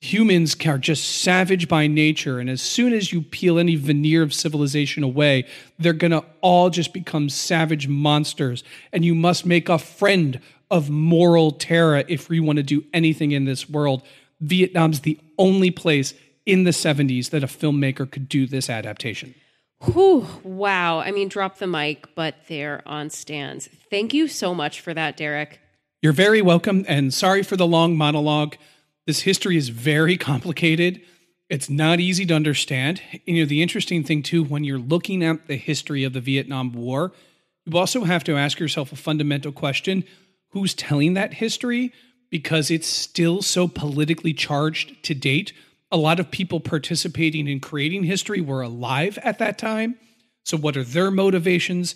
humans are just savage by nature. And as soon as you peel any veneer of civilization away, they're going to all just become savage monsters. And you must make a friend of moral terror if we want to do anything in this world. Vietnam's the only place in the 70s that a filmmaker could do this adaptation. Whew, wow. I mean, drop the mic, but they're on stands. Thank you so much for that, Derek. You're very welcome. And sorry for the long monologue. This history is very complicated. It's not easy to understand. You know, the interesting thing too, when you're looking at the history of the Vietnam War, you also have to ask yourself a fundamental question who's telling that history? Because it's still so politically charged to date. A lot of people participating in creating history were alive at that time. So, what are their motivations?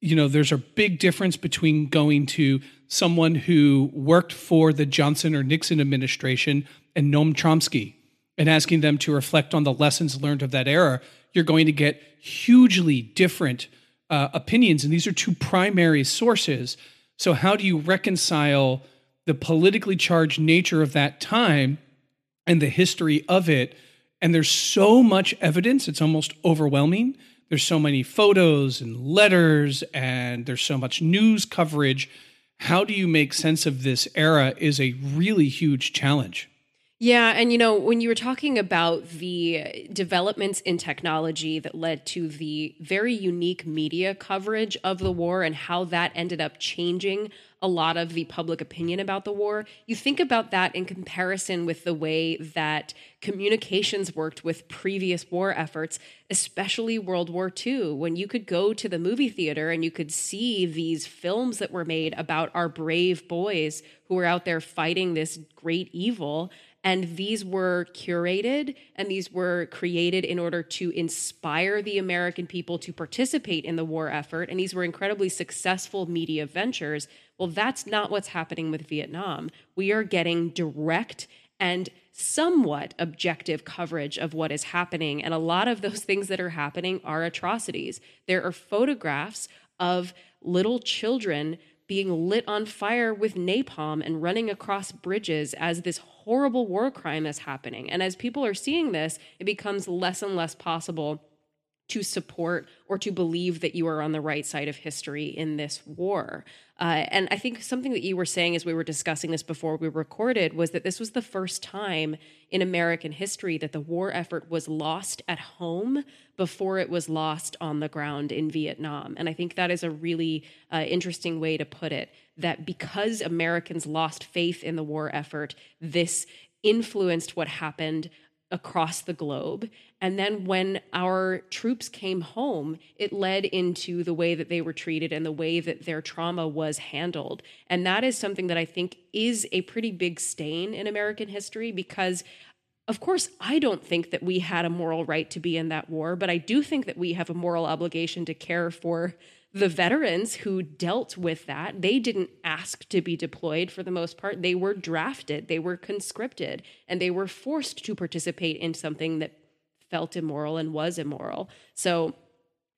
You know, there's a big difference between going to someone who worked for the Johnson or Nixon administration and Noam Chomsky and asking them to reflect on the lessons learned of that era, you're going to get hugely different uh, opinions. And these are two primary sources. So, how do you reconcile the politically charged nature of that time and the history of it? And there's so much evidence, it's almost overwhelming. There's so many photos and letters, and there's so much news coverage how do you make sense of this era is a really huge challenge. Yeah, and you know, when you were talking about the developments in technology that led to the very unique media coverage of the war and how that ended up changing a lot of the public opinion about the war, you think about that in comparison with the way that communications worked with previous war efforts, especially World War II, when you could go to the movie theater and you could see these films that were made about our brave boys who were out there fighting this great evil and these were curated and these were created in order to inspire the American people to participate in the war effort. And these were incredibly successful media ventures. Well, that's not what's happening with Vietnam. We are getting direct and somewhat objective coverage of what is happening. And a lot of those things that are happening are atrocities. There are photographs of little children being lit on fire with napalm and running across bridges as this horrible war crime is happening. And as people are seeing this, it becomes less and less possible to support or to believe that you are on the right side of history in this war. Uh, and I think something that you were saying as we were discussing this before we recorded was that this was the first time in American history that the war effort was lost at home before it was lost on the ground in Vietnam. And I think that is a really uh, interesting way to put it that because Americans lost faith in the war effort, this influenced what happened across the globe. And then when our troops came home, it led into the way that they were treated and the way that their trauma was handled. And that is something that I think is a pretty big stain in American history because. Of course, I don't think that we had a moral right to be in that war, but I do think that we have a moral obligation to care for the veterans who dealt with that. They didn't ask to be deployed for the most part. They were drafted, they were conscripted, and they were forced to participate in something that felt immoral and was immoral. So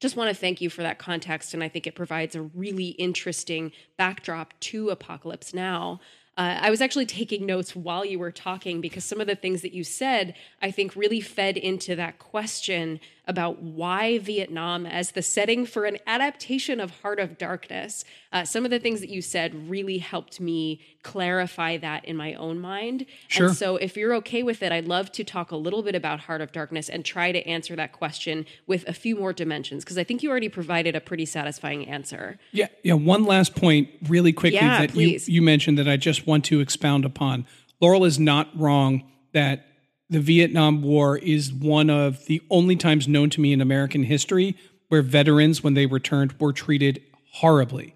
just want to thank you for that context. And I think it provides a really interesting backdrop to Apocalypse Now. Uh, I was actually taking notes while you were talking because some of the things that you said, I think, really fed into that question about why Vietnam as the setting for an adaptation of Heart of Darkness. Uh, some of the things that you said really helped me clarify that in my own mind. Sure. And so, if you're okay with it, I'd love to talk a little bit about Heart of Darkness and try to answer that question with a few more dimensions because I think you already provided a pretty satisfying answer. Yeah, yeah. One last point, really quickly, Yeah, that you, you mentioned that I just want to expound upon. Laurel is not wrong that the Vietnam War is one of the only times known to me in American history where veterans, when they returned, were treated horribly.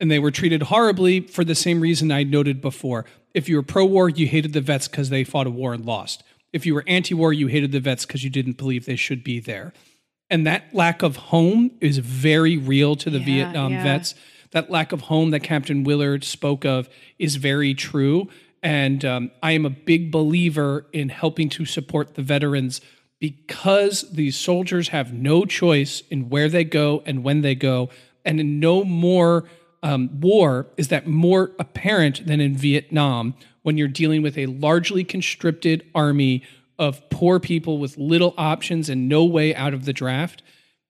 And they were treated horribly for the same reason I noted before. If you were pro war, you hated the vets because they fought a war and lost. If you were anti war, you hated the vets because you didn't believe they should be there. And that lack of home is very real to the Yeah, Vietnam yeah. vets. That lack of home that Captain Willard spoke of is very true. And um, I am a big believer in helping to support the veterans because these soldiers have no choice in where they go and when they go. And in no more um, war is that more apparent than in Vietnam when you're dealing with a largely conscripted army of poor people with little options and no way out of the draft.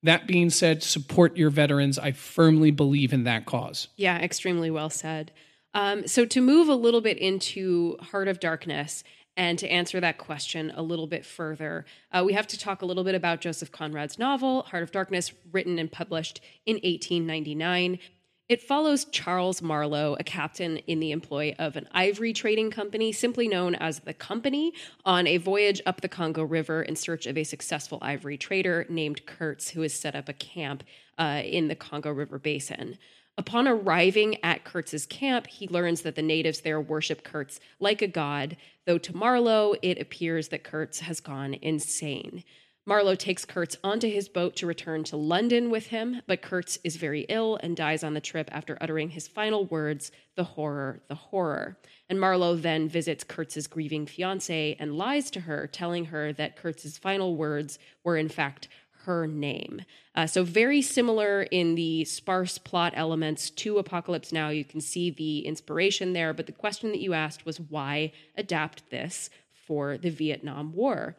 That being said, support your veterans. I firmly believe in that cause. Yeah, extremely well said. Um, so, to move a little bit into Heart of Darkness and to answer that question a little bit further, uh, we have to talk a little bit about Joseph Conrad's novel, Heart of Darkness, written and published in 1899. It follows Charles Marlow, a captain in the employ of an ivory trading company, simply known as the Company, on a voyage up the Congo River in search of a successful ivory trader named Kurtz, who has set up a camp uh, in the Congo River basin. Upon arriving at Kurtz's camp, he learns that the natives there worship Kurtz like a god, though to Marlow, it appears that Kurtz has gone insane. Marlow takes Kurtz onto his boat to return to London with him, but Kurtz is very ill and dies on the trip after uttering his final words, the horror, the horror. And Marlow then visits Kurtz's grieving fiancee and lies to her, telling her that Kurtz's final words were in fact her name. Uh, so, very similar in the sparse plot elements to Apocalypse Now. You can see the inspiration there, but the question that you asked was why adapt this for the Vietnam War?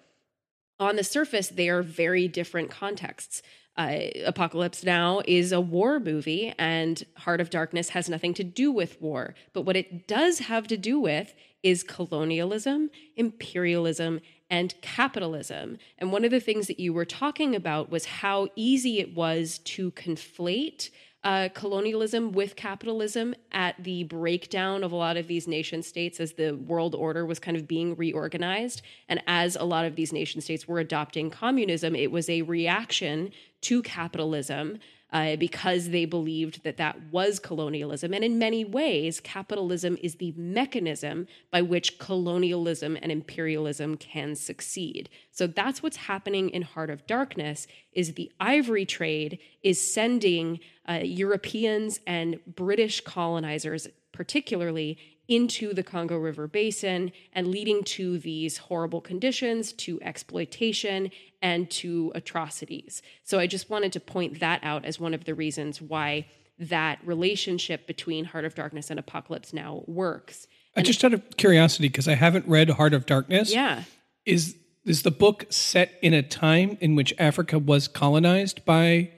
On the surface, they are very different contexts. Uh, Apocalypse Now is a war movie, and Heart of Darkness has nothing to do with war. But what it does have to do with is colonialism, imperialism, and capitalism. And one of the things that you were talking about was how easy it was to conflate uh, colonialism with capitalism at the breakdown of a lot of these nation states as the world order was kind of being reorganized. And as a lot of these nation states were adopting communism, it was a reaction to capitalism uh, because they believed that that was colonialism. And in many ways, capitalism is the mechanism by which colonialism and imperialism can succeed. So that's what's happening in Heart of Darkness is the ivory trade is sending uh, Europeans and British colonizers particularly into the Congo River basin and leading to these horrible conditions, to exploitation, and to atrocities. So I just wanted to point that out as one of the reasons why that relationship between Heart of Darkness and Apocalypse Now works. Uh, I just out of curiosity, because I haven't read Heart of Darkness, Yeah. is is the book set in a time in which Africa was colonized by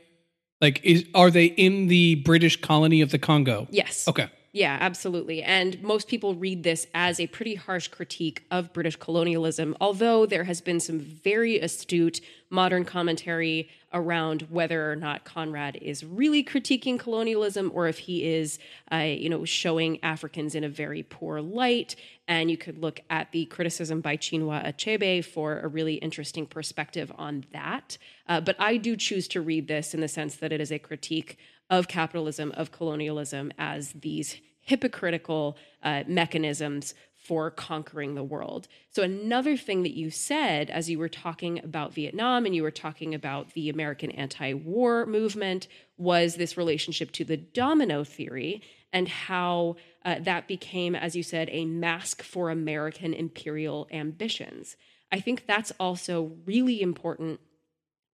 like is are they in the British colony of the Congo? Yes. Okay. Yeah, absolutely. And most people read this as a pretty harsh critique of British colonialism, although there has been some very astute modern commentary around whether or not Conrad is really critiquing colonialism or if he is, uh, you know, showing Africans in a very poor light. And you could look at the criticism by Chinua Achebe for a really interesting perspective on that. Uh, but I do choose to read this in the sense that it is a critique of capitalism, of colonialism, as these hypocritical uh, mechanisms for conquering the world. So, another thing that you said as you were talking about Vietnam and you were talking about the American anti war movement was this relationship to the domino theory and how uh, that became, as you said, a mask for American imperial ambitions. I think that's also really important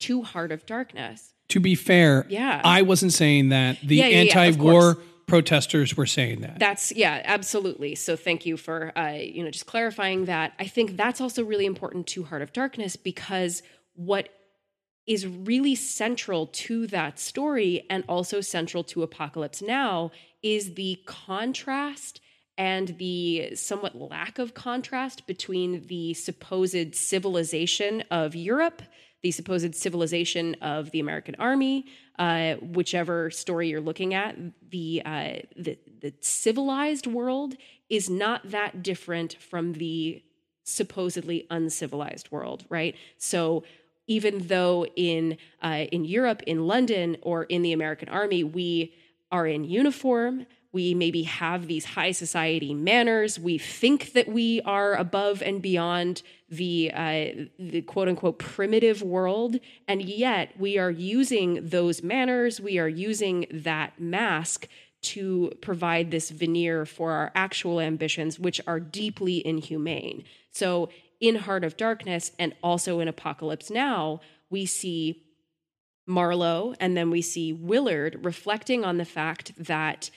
to Heart of Darkness. To be fair, Yeah. I wasn't saying that. The Yeah, yeah, yeah, anti-war course. Protesters were saying that. That's yeah, absolutely. So thank you for uh, you know just clarifying that. I think that's also really important to Heart of Darkness because what is really central to that story and also central to Apocalypse Now is the contrast and the somewhat lack of contrast between the supposed civilization of Europe, the supposed civilization of the American army, uh, whichever story you're looking at, the, uh, the the civilized world is not that different from the supposedly uncivilized world, right? So even though in uh, in Europe, in London, or in the American Army, we are in uniform. We maybe have these high society manners. We think that we are above and beyond the uh, the quote unquote primitive world, and yet we are using those manners. We are using that mask to provide this veneer for our actual ambitions, which are deeply inhumane. So, in Heart of Darkness and also in Apocalypse Now, we see Marlow and then we see Willard reflecting on the fact that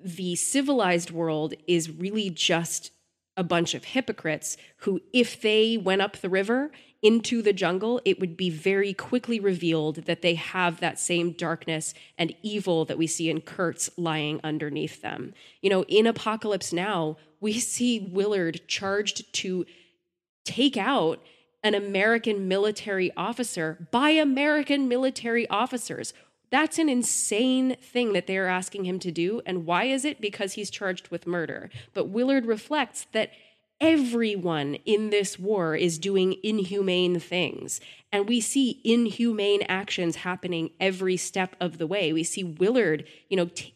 the civilized world is really just a bunch of hypocrites who, if they went up the river into the jungle, it would be very quickly revealed that they have that same darkness and evil that we see in Kurtz lying underneath them. You know, in Apocalypse Now, we <laughs> see Willard charged to take out an American military officer by American military officers. That's an insane thing that they're asking him to do. And why is it? Because he's charged with murder. But Willard reflects that everyone in this war is doing inhumane things. And we see inhumane actions happening every step of the way. We see Willard, you know, t-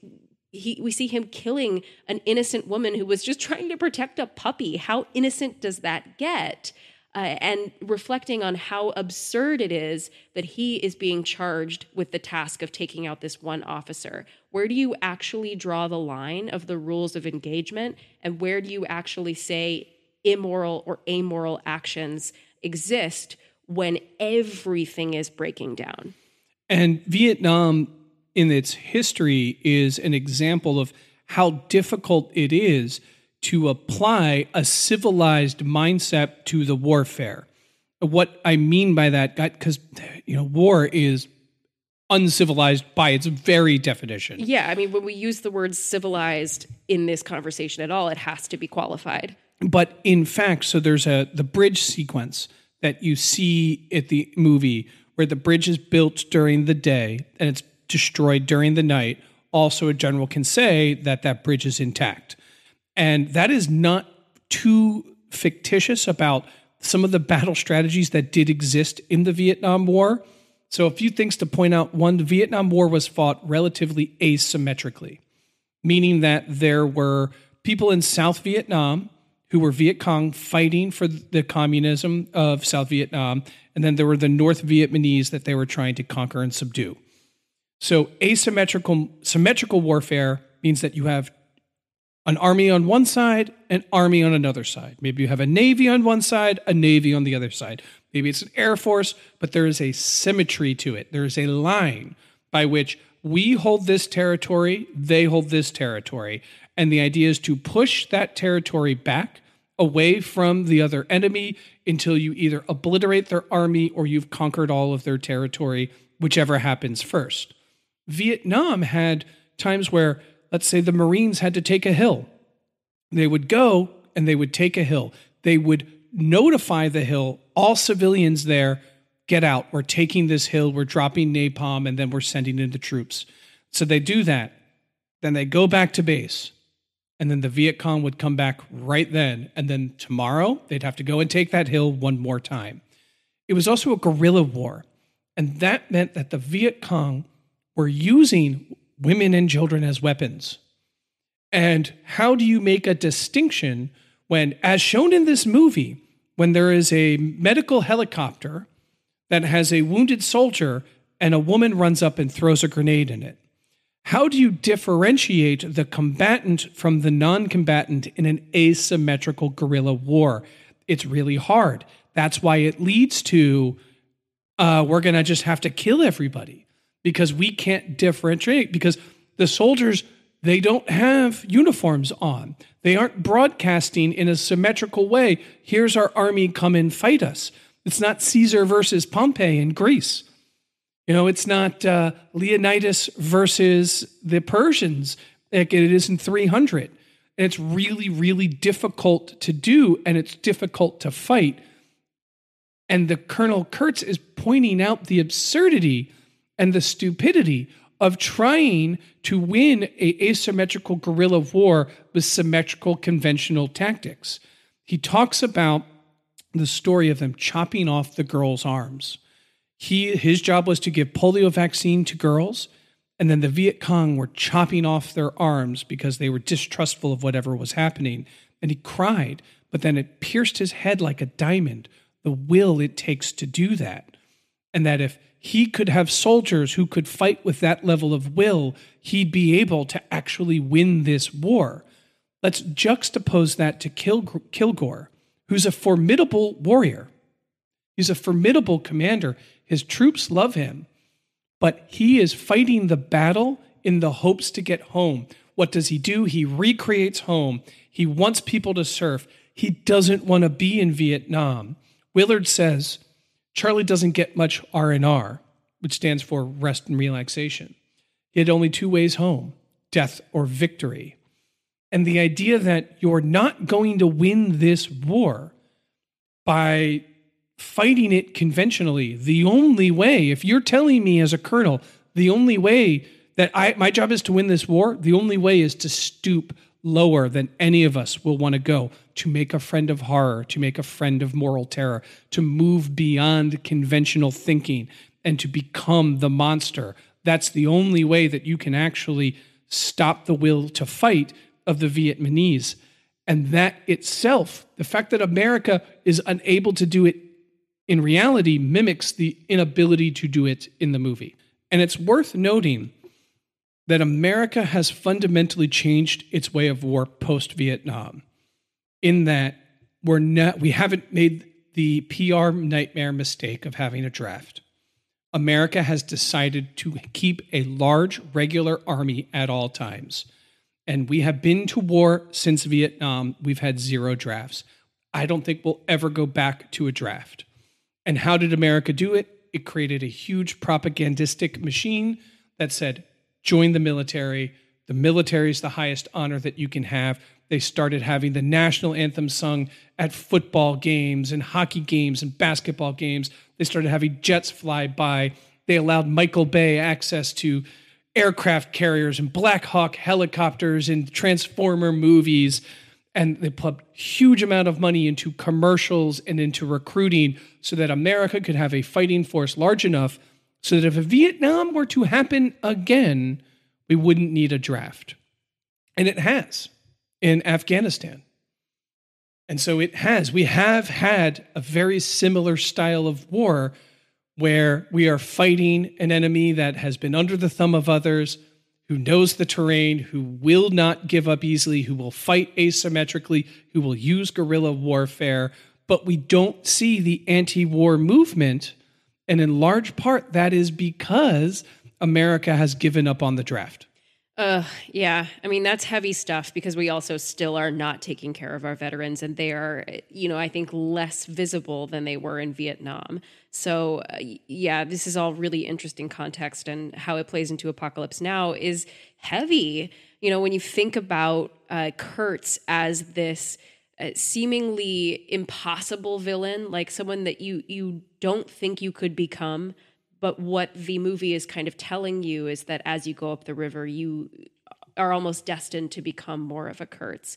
he, we see him killing an innocent woman who was just trying to protect a puppy. How innocent does that get? Uh, and reflecting on how absurd it is that he is being charged with the task of taking out this one officer. Where do you actually draw the line of the rules of engagement? And where do you actually say immoral or amoral actions exist when everything is breaking down? And Vietnam, in its history, is an example of how difficult it is to apply a civilized mindset to the warfare. What I mean by that, because you know, war is uncivilized by its very definition. Yeah, I mean, when we use the word civilized in this conversation at all, it has to be qualified. But in fact, so there's a the bridge sequence that you see at the movie where the bridge is built during the day and it's destroyed during the night. Also, a general can say that that bridge is intact. And that is not too fictitious about some of the battle strategies that did exist in the Vietnam War. So, a few things to point out. One, the Vietnam War was fought relatively asymmetrically, meaning that there were people in South Vietnam who were Viet Cong fighting for the communism of South Vietnam, and then there were the North Vietnamese that they were trying to conquer and subdue. So asymmetrical symmetrical warfare means that you have an army on one side, an army on another side. Maybe you have a navy on one side, a navy on the other side. Maybe it's an air force, but there is a symmetry to it. There is a line by which we hold this territory, they hold this territory. And the idea is to push that territory back away from the other enemy until you either obliterate their army or you've conquered all of their territory, whichever happens first. Vietnam had times where let's say the Marines had to take a hill. They would go and they would take a hill. They would notify the hill, all civilians there, get out. We're taking this hill, we're dropping napalm, and then we're sending in the troops. So they do that. Then they go back to base. And then the Viet Cong would come back right then. And then tomorrow, they'd have to go and take that hill one more time. It was also a guerrilla war. And that meant that the Viet Cong were using women and children as weapons. And how do you make a distinction when, as shown in this movie, when there is a medical helicopter that has a wounded soldier and a woman runs up and throws a grenade in it? How do you differentiate the combatant from the non combatant in an asymmetrical guerrilla war? It's really hard. That's why it leads to uh, we're going to just have to kill everybody because we can't differentiate because the soldiers they don't have uniforms on. They aren't broadcasting in a symmetrical way. Here's our army, come and fight us. It's not Caesar versus Pompey in Greece. You know, it's not uh, Leonidas versus the Persians like it is in 300. And it's really, really difficult to do, and it's difficult to fight. And the Colonel Kurtz is pointing out the absurdity and the stupidity of trying to win a asymmetrical guerrilla war with symmetrical conventional tactics. He talks about the story of them chopping off the girls' arms. He his job was to give polio vaccine to girls, and then the Viet Cong were chopping off their arms because they were distrustful of whatever was happening. And he cried, but then it pierced his head like a diamond, the will it takes to do that. And that if he could have soldiers who could fight with that level of will, he'd be able to actually win this war. Let's juxtapose that to Kil- Kilgore, who's a formidable warrior. He's a formidable commander. His troops love him, but he is fighting the battle in the hopes to get home. What does he do? He recreates home. He wants people to surf. He doesn't want to be in Vietnam. Willard says, Charlie doesn't get much R&R, which stands for rest and relaxation. He had only two ways home, death or victory. And the idea that you're not going to win this war by fighting it conventionally, the only way, if you're telling me as a colonel, the only way that I my job is to win this war, the only way is to stoop lower than any of us will want to go to make a friend of horror, to make a friend of moral terror, to move beyond conventional thinking and to become the monster. That's the only way that you can actually stop the will to fight of the Vietnamese. And that itself, the fact that America is unable to do it in reality, mimics the inability to do it in the movie. And it's worth noting that America has fundamentally changed its way of war post Vietnam, in that we're not, we haven't made the PR nightmare mistake of having a draft. America has decided to keep a large regular army at all times. And we have been to war since Vietnam. We've had zero drafts. I don't think we'll ever go back to a draft. And how did America do it? It created a huge propagandistic machine that said, join the military. The military is the highest honor that you can have. They started having the national anthem sung at football games and hockey games and basketball games. They started having jets fly by. They allowed Michael Bay access to aircraft carriers and Black Hawk helicopters and Transformer movies. And they pumped huge amount of money into commercials and into recruiting so that America could have a fighting force large enough so that if a Vietnam were to happen again, we wouldn't need a draft. And it has in Afghanistan. And so it has. We have had a very similar style of war where we are fighting an enemy that has been under the thumb of others, who knows the terrain, who will not give up easily, who will fight asymmetrically, who will use guerrilla warfare. But we don't see the anti war movement and in large part, that is because America has given up on the draft. Uh, yeah. I mean, that's heavy stuff because we also still are not taking care of our veterans and they are, you know, I think less visible than they were in Vietnam. So, uh, yeah, this is all really interesting context and how it plays into Apocalypse Now is heavy You know, when you think about uh, Kurtz as this uh, seemingly impossible villain, like someone that you you don't think you could become, but what the movie is kind of telling you is that as you go up the river, you are almost destined to become more of a Kurtz.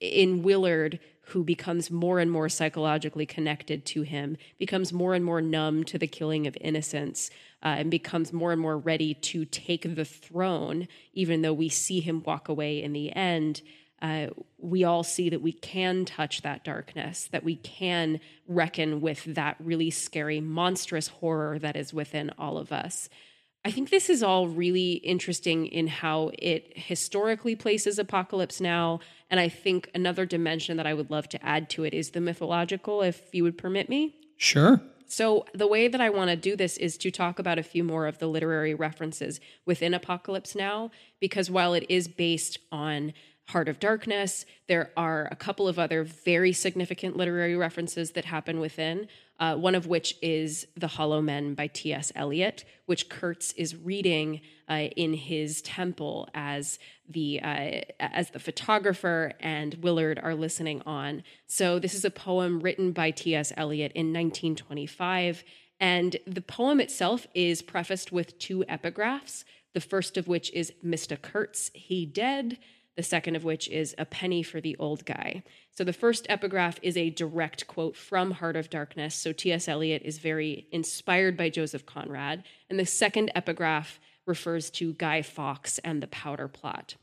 In Willard, who becomes more and more psychologically connected to him, becomes more and more numb to the killing of innocents, uh, and becomes more and more ready to take the throne, even though we see him walk away in the end. Uh, we all see that we can touch that darkness, that we can reckon with that really scary, monstrous horror that is within all of us. I think this is all really interesting in how it historically places Apocalypse Now. And I think another dimension that I would love to add to it is the mythological, if you would permit me. Sure. So, the way that I want to do this is to talk about a few more of the literary references within Apocalypse Now, because while it is based on Heart of Darkness. There are a couple of other very significant literary references that happen within, uh, one of which is The Hollow Men by T.S. Eliot, which Kurtz is reading uh, in his temple as the uh, as the photographer and Willard are listening on. So this is a poem written by T.S. Eliot in 1925, and the poem itself is prefaced with two epigraphs. The first of which is Mr. Kurtz, he dead the second of which is A Penny for the Old Guy. So the first epigraph is a direct quote from Heart of Darkness. So T.S. Eliot is very inspired by Joseph Conrad. And the second epigraph refers to Guy Fawkes and the Powder Plot.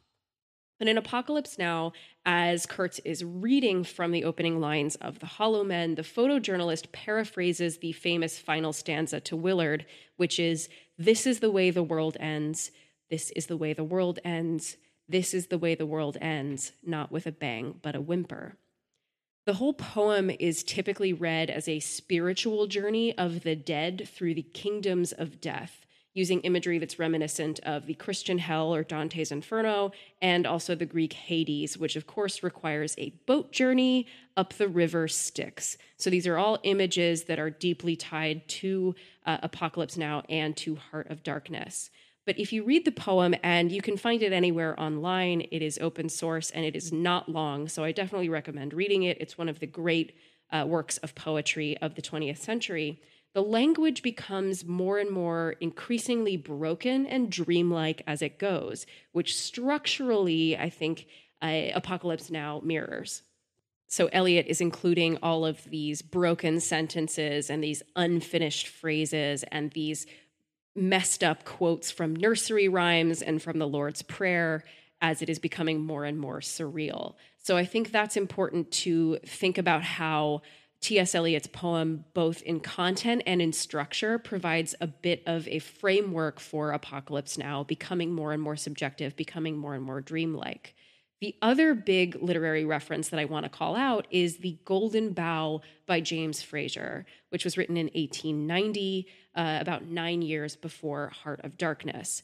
But in Apocalypse Now, as Kurtz is reading from the opening lines of The Hollow Men, the photojournalist paraphrases the famous final stanza to Willard, which is This is the way the world ends. This is the way the world ends. This is the way the world ends, not with a bang, but a whimper. The whole poem is typically read as a spiritual journey of the dead through the kingdoms of death, using imagery that's reminiscent of the Christian hell or Dante's Inferno, and also the Greek Hades, which of course requires a boat journey up the river Styx. So these are all images that are deeply tied to uh, Apocalypse Now and to Heart of Darkness. But if you read the poem, and you can find it anywhere online, it is open source and it is not long. So I definitely recommend reading it. It's one of the great uh, works of poetry of the 20th century. The language becomes more and more increasingly broken and dreamlike as it goes, which structurally, I think, uh, Apocalypse Now mirrors. So Eliot is including all of these broken sentences and these unfinished phrases and these messed up quotes from nursery rhymes and from the Lord's Prayer as it is becoming more and more surreal. So I think that's important to think about how T.S. Eliot's poem, both in content and in structure, provides a bit of a framework for Apocalypse Now, becoming more and more subjective, becoming more and more dreamlike. The other big literary reference that I want to call out is The Golden Bough by James Frazer, which was written in 1890, uh, about nine years before Heart of Darkness.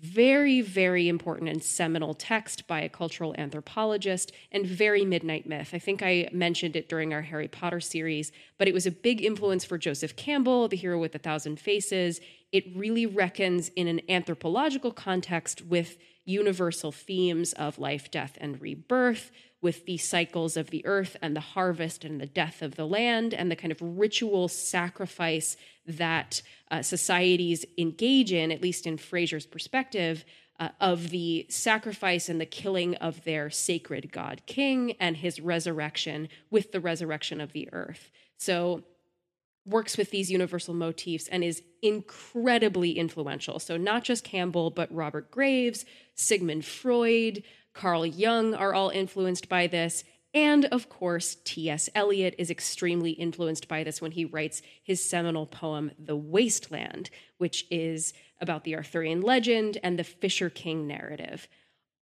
Very, very important and seminal text by a cultural anthropologist and very midnight myth. I think I mentioned it during our Harry Potter series, but it was a big influence for Joseph Campbell, the hero with a thousand faces. It really reckons in an anthropological context with universal themes of life, death, and rebirth, with the cycles of the earth and the harvest and the death of the land, and the kind of ritual sacrifice that uh, societies engage in, at least in Frazer's perspective, uh, of the sacrifice and the killing of their sacred god king and his resurrection with the resurrection of the earth. So works with these universal motifs and is incredibly influential. So, not just Campbell, but Robert Graves, Sigmund Freud, Carl Jung are all influenced by this. And of course, T.S. Eliot is extremely influenced by this when he writes his seminal poem, The Wasteland, which is about the Arthurian legend and the Fisher King narrative.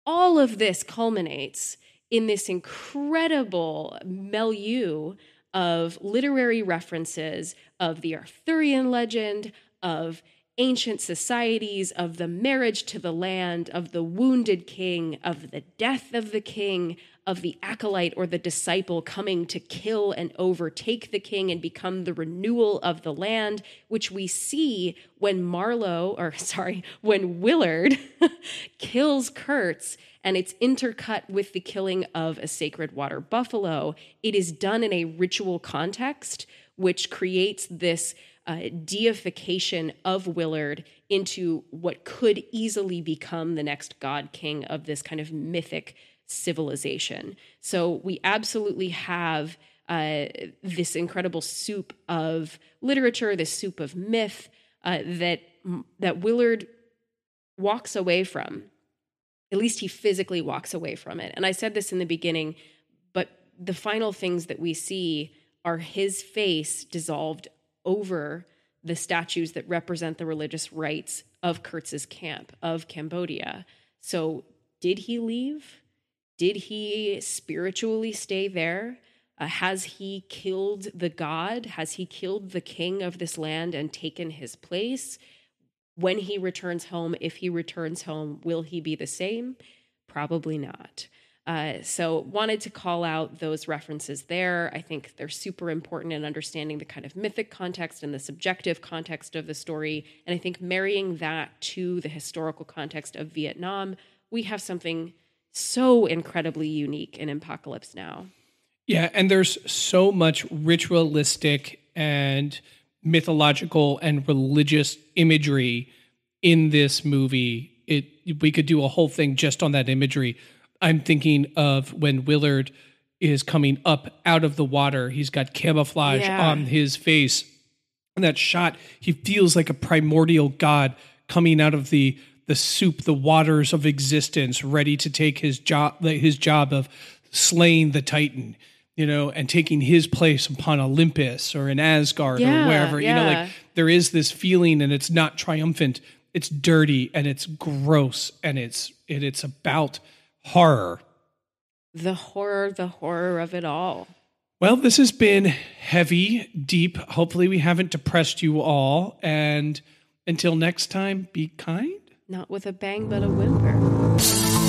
All of this culminates in this incredible milieu of literary references of the Arthurian legend, of ancient societies, of the marriage to the land, of the wounded king, of the death of the king, of the acolyte or the disciple coming to kill and overtake the king and become the renewal of the land, which we see when Marlow, or <laughs> sorry, when Willard <laughs> kills Kurtz and it's intercut with the killing of a sacred water buffalo. It is done in a ritual context, which creates this uh, deification of Willard into what could easily become the next god king of this kind of mythic civilization. So we absolutely have uh, this incredible soup of literature, this soup of myth uh, that that Willard walks away from. At least he physically walks away from it. And I said this in the beginning, but the final things that we see are his face dissolved over the statues that represent the religious rites of Kurtz's camp, of Cambodia. So, did he leave? Did he spiritually stay there? Uh, has he killed the god? Has he killed the king of this land and taken his place? When he returns home, if he returns home, will he be the same? Probably not. Uh, so, wanted to call out those references there. I think they're super important in understanding the kind of mythic context and the subjective context of the story. And I think marrying that to the historical context of Vietnam, we have something so incredibly unique in Apocalypse Now. Yeah, and there's so much ritualistic and mythological and religious imagery in this movie. It we could do a whole thing just on that imagery I'm thinking of when Willard is coming up out of the water. He's got camouflage yeah. on his face. And that shot, he feels like a primordial god coming out of the the soup, the waters of existence, ready to take his job his job of slaying the Titan, you know, and taking his place upon Olympus or in Asgard yeah, or wherever. Yeah. You know, like there is this feeling and it's not triumphant. It's dirty and it's gross and it's and it's about horror. The horror, the horror of it all. Well, this has been heavy, deep. Hopefully, we haven't depressed you all. And until next time, be kind. Not with a bang, but a whimper.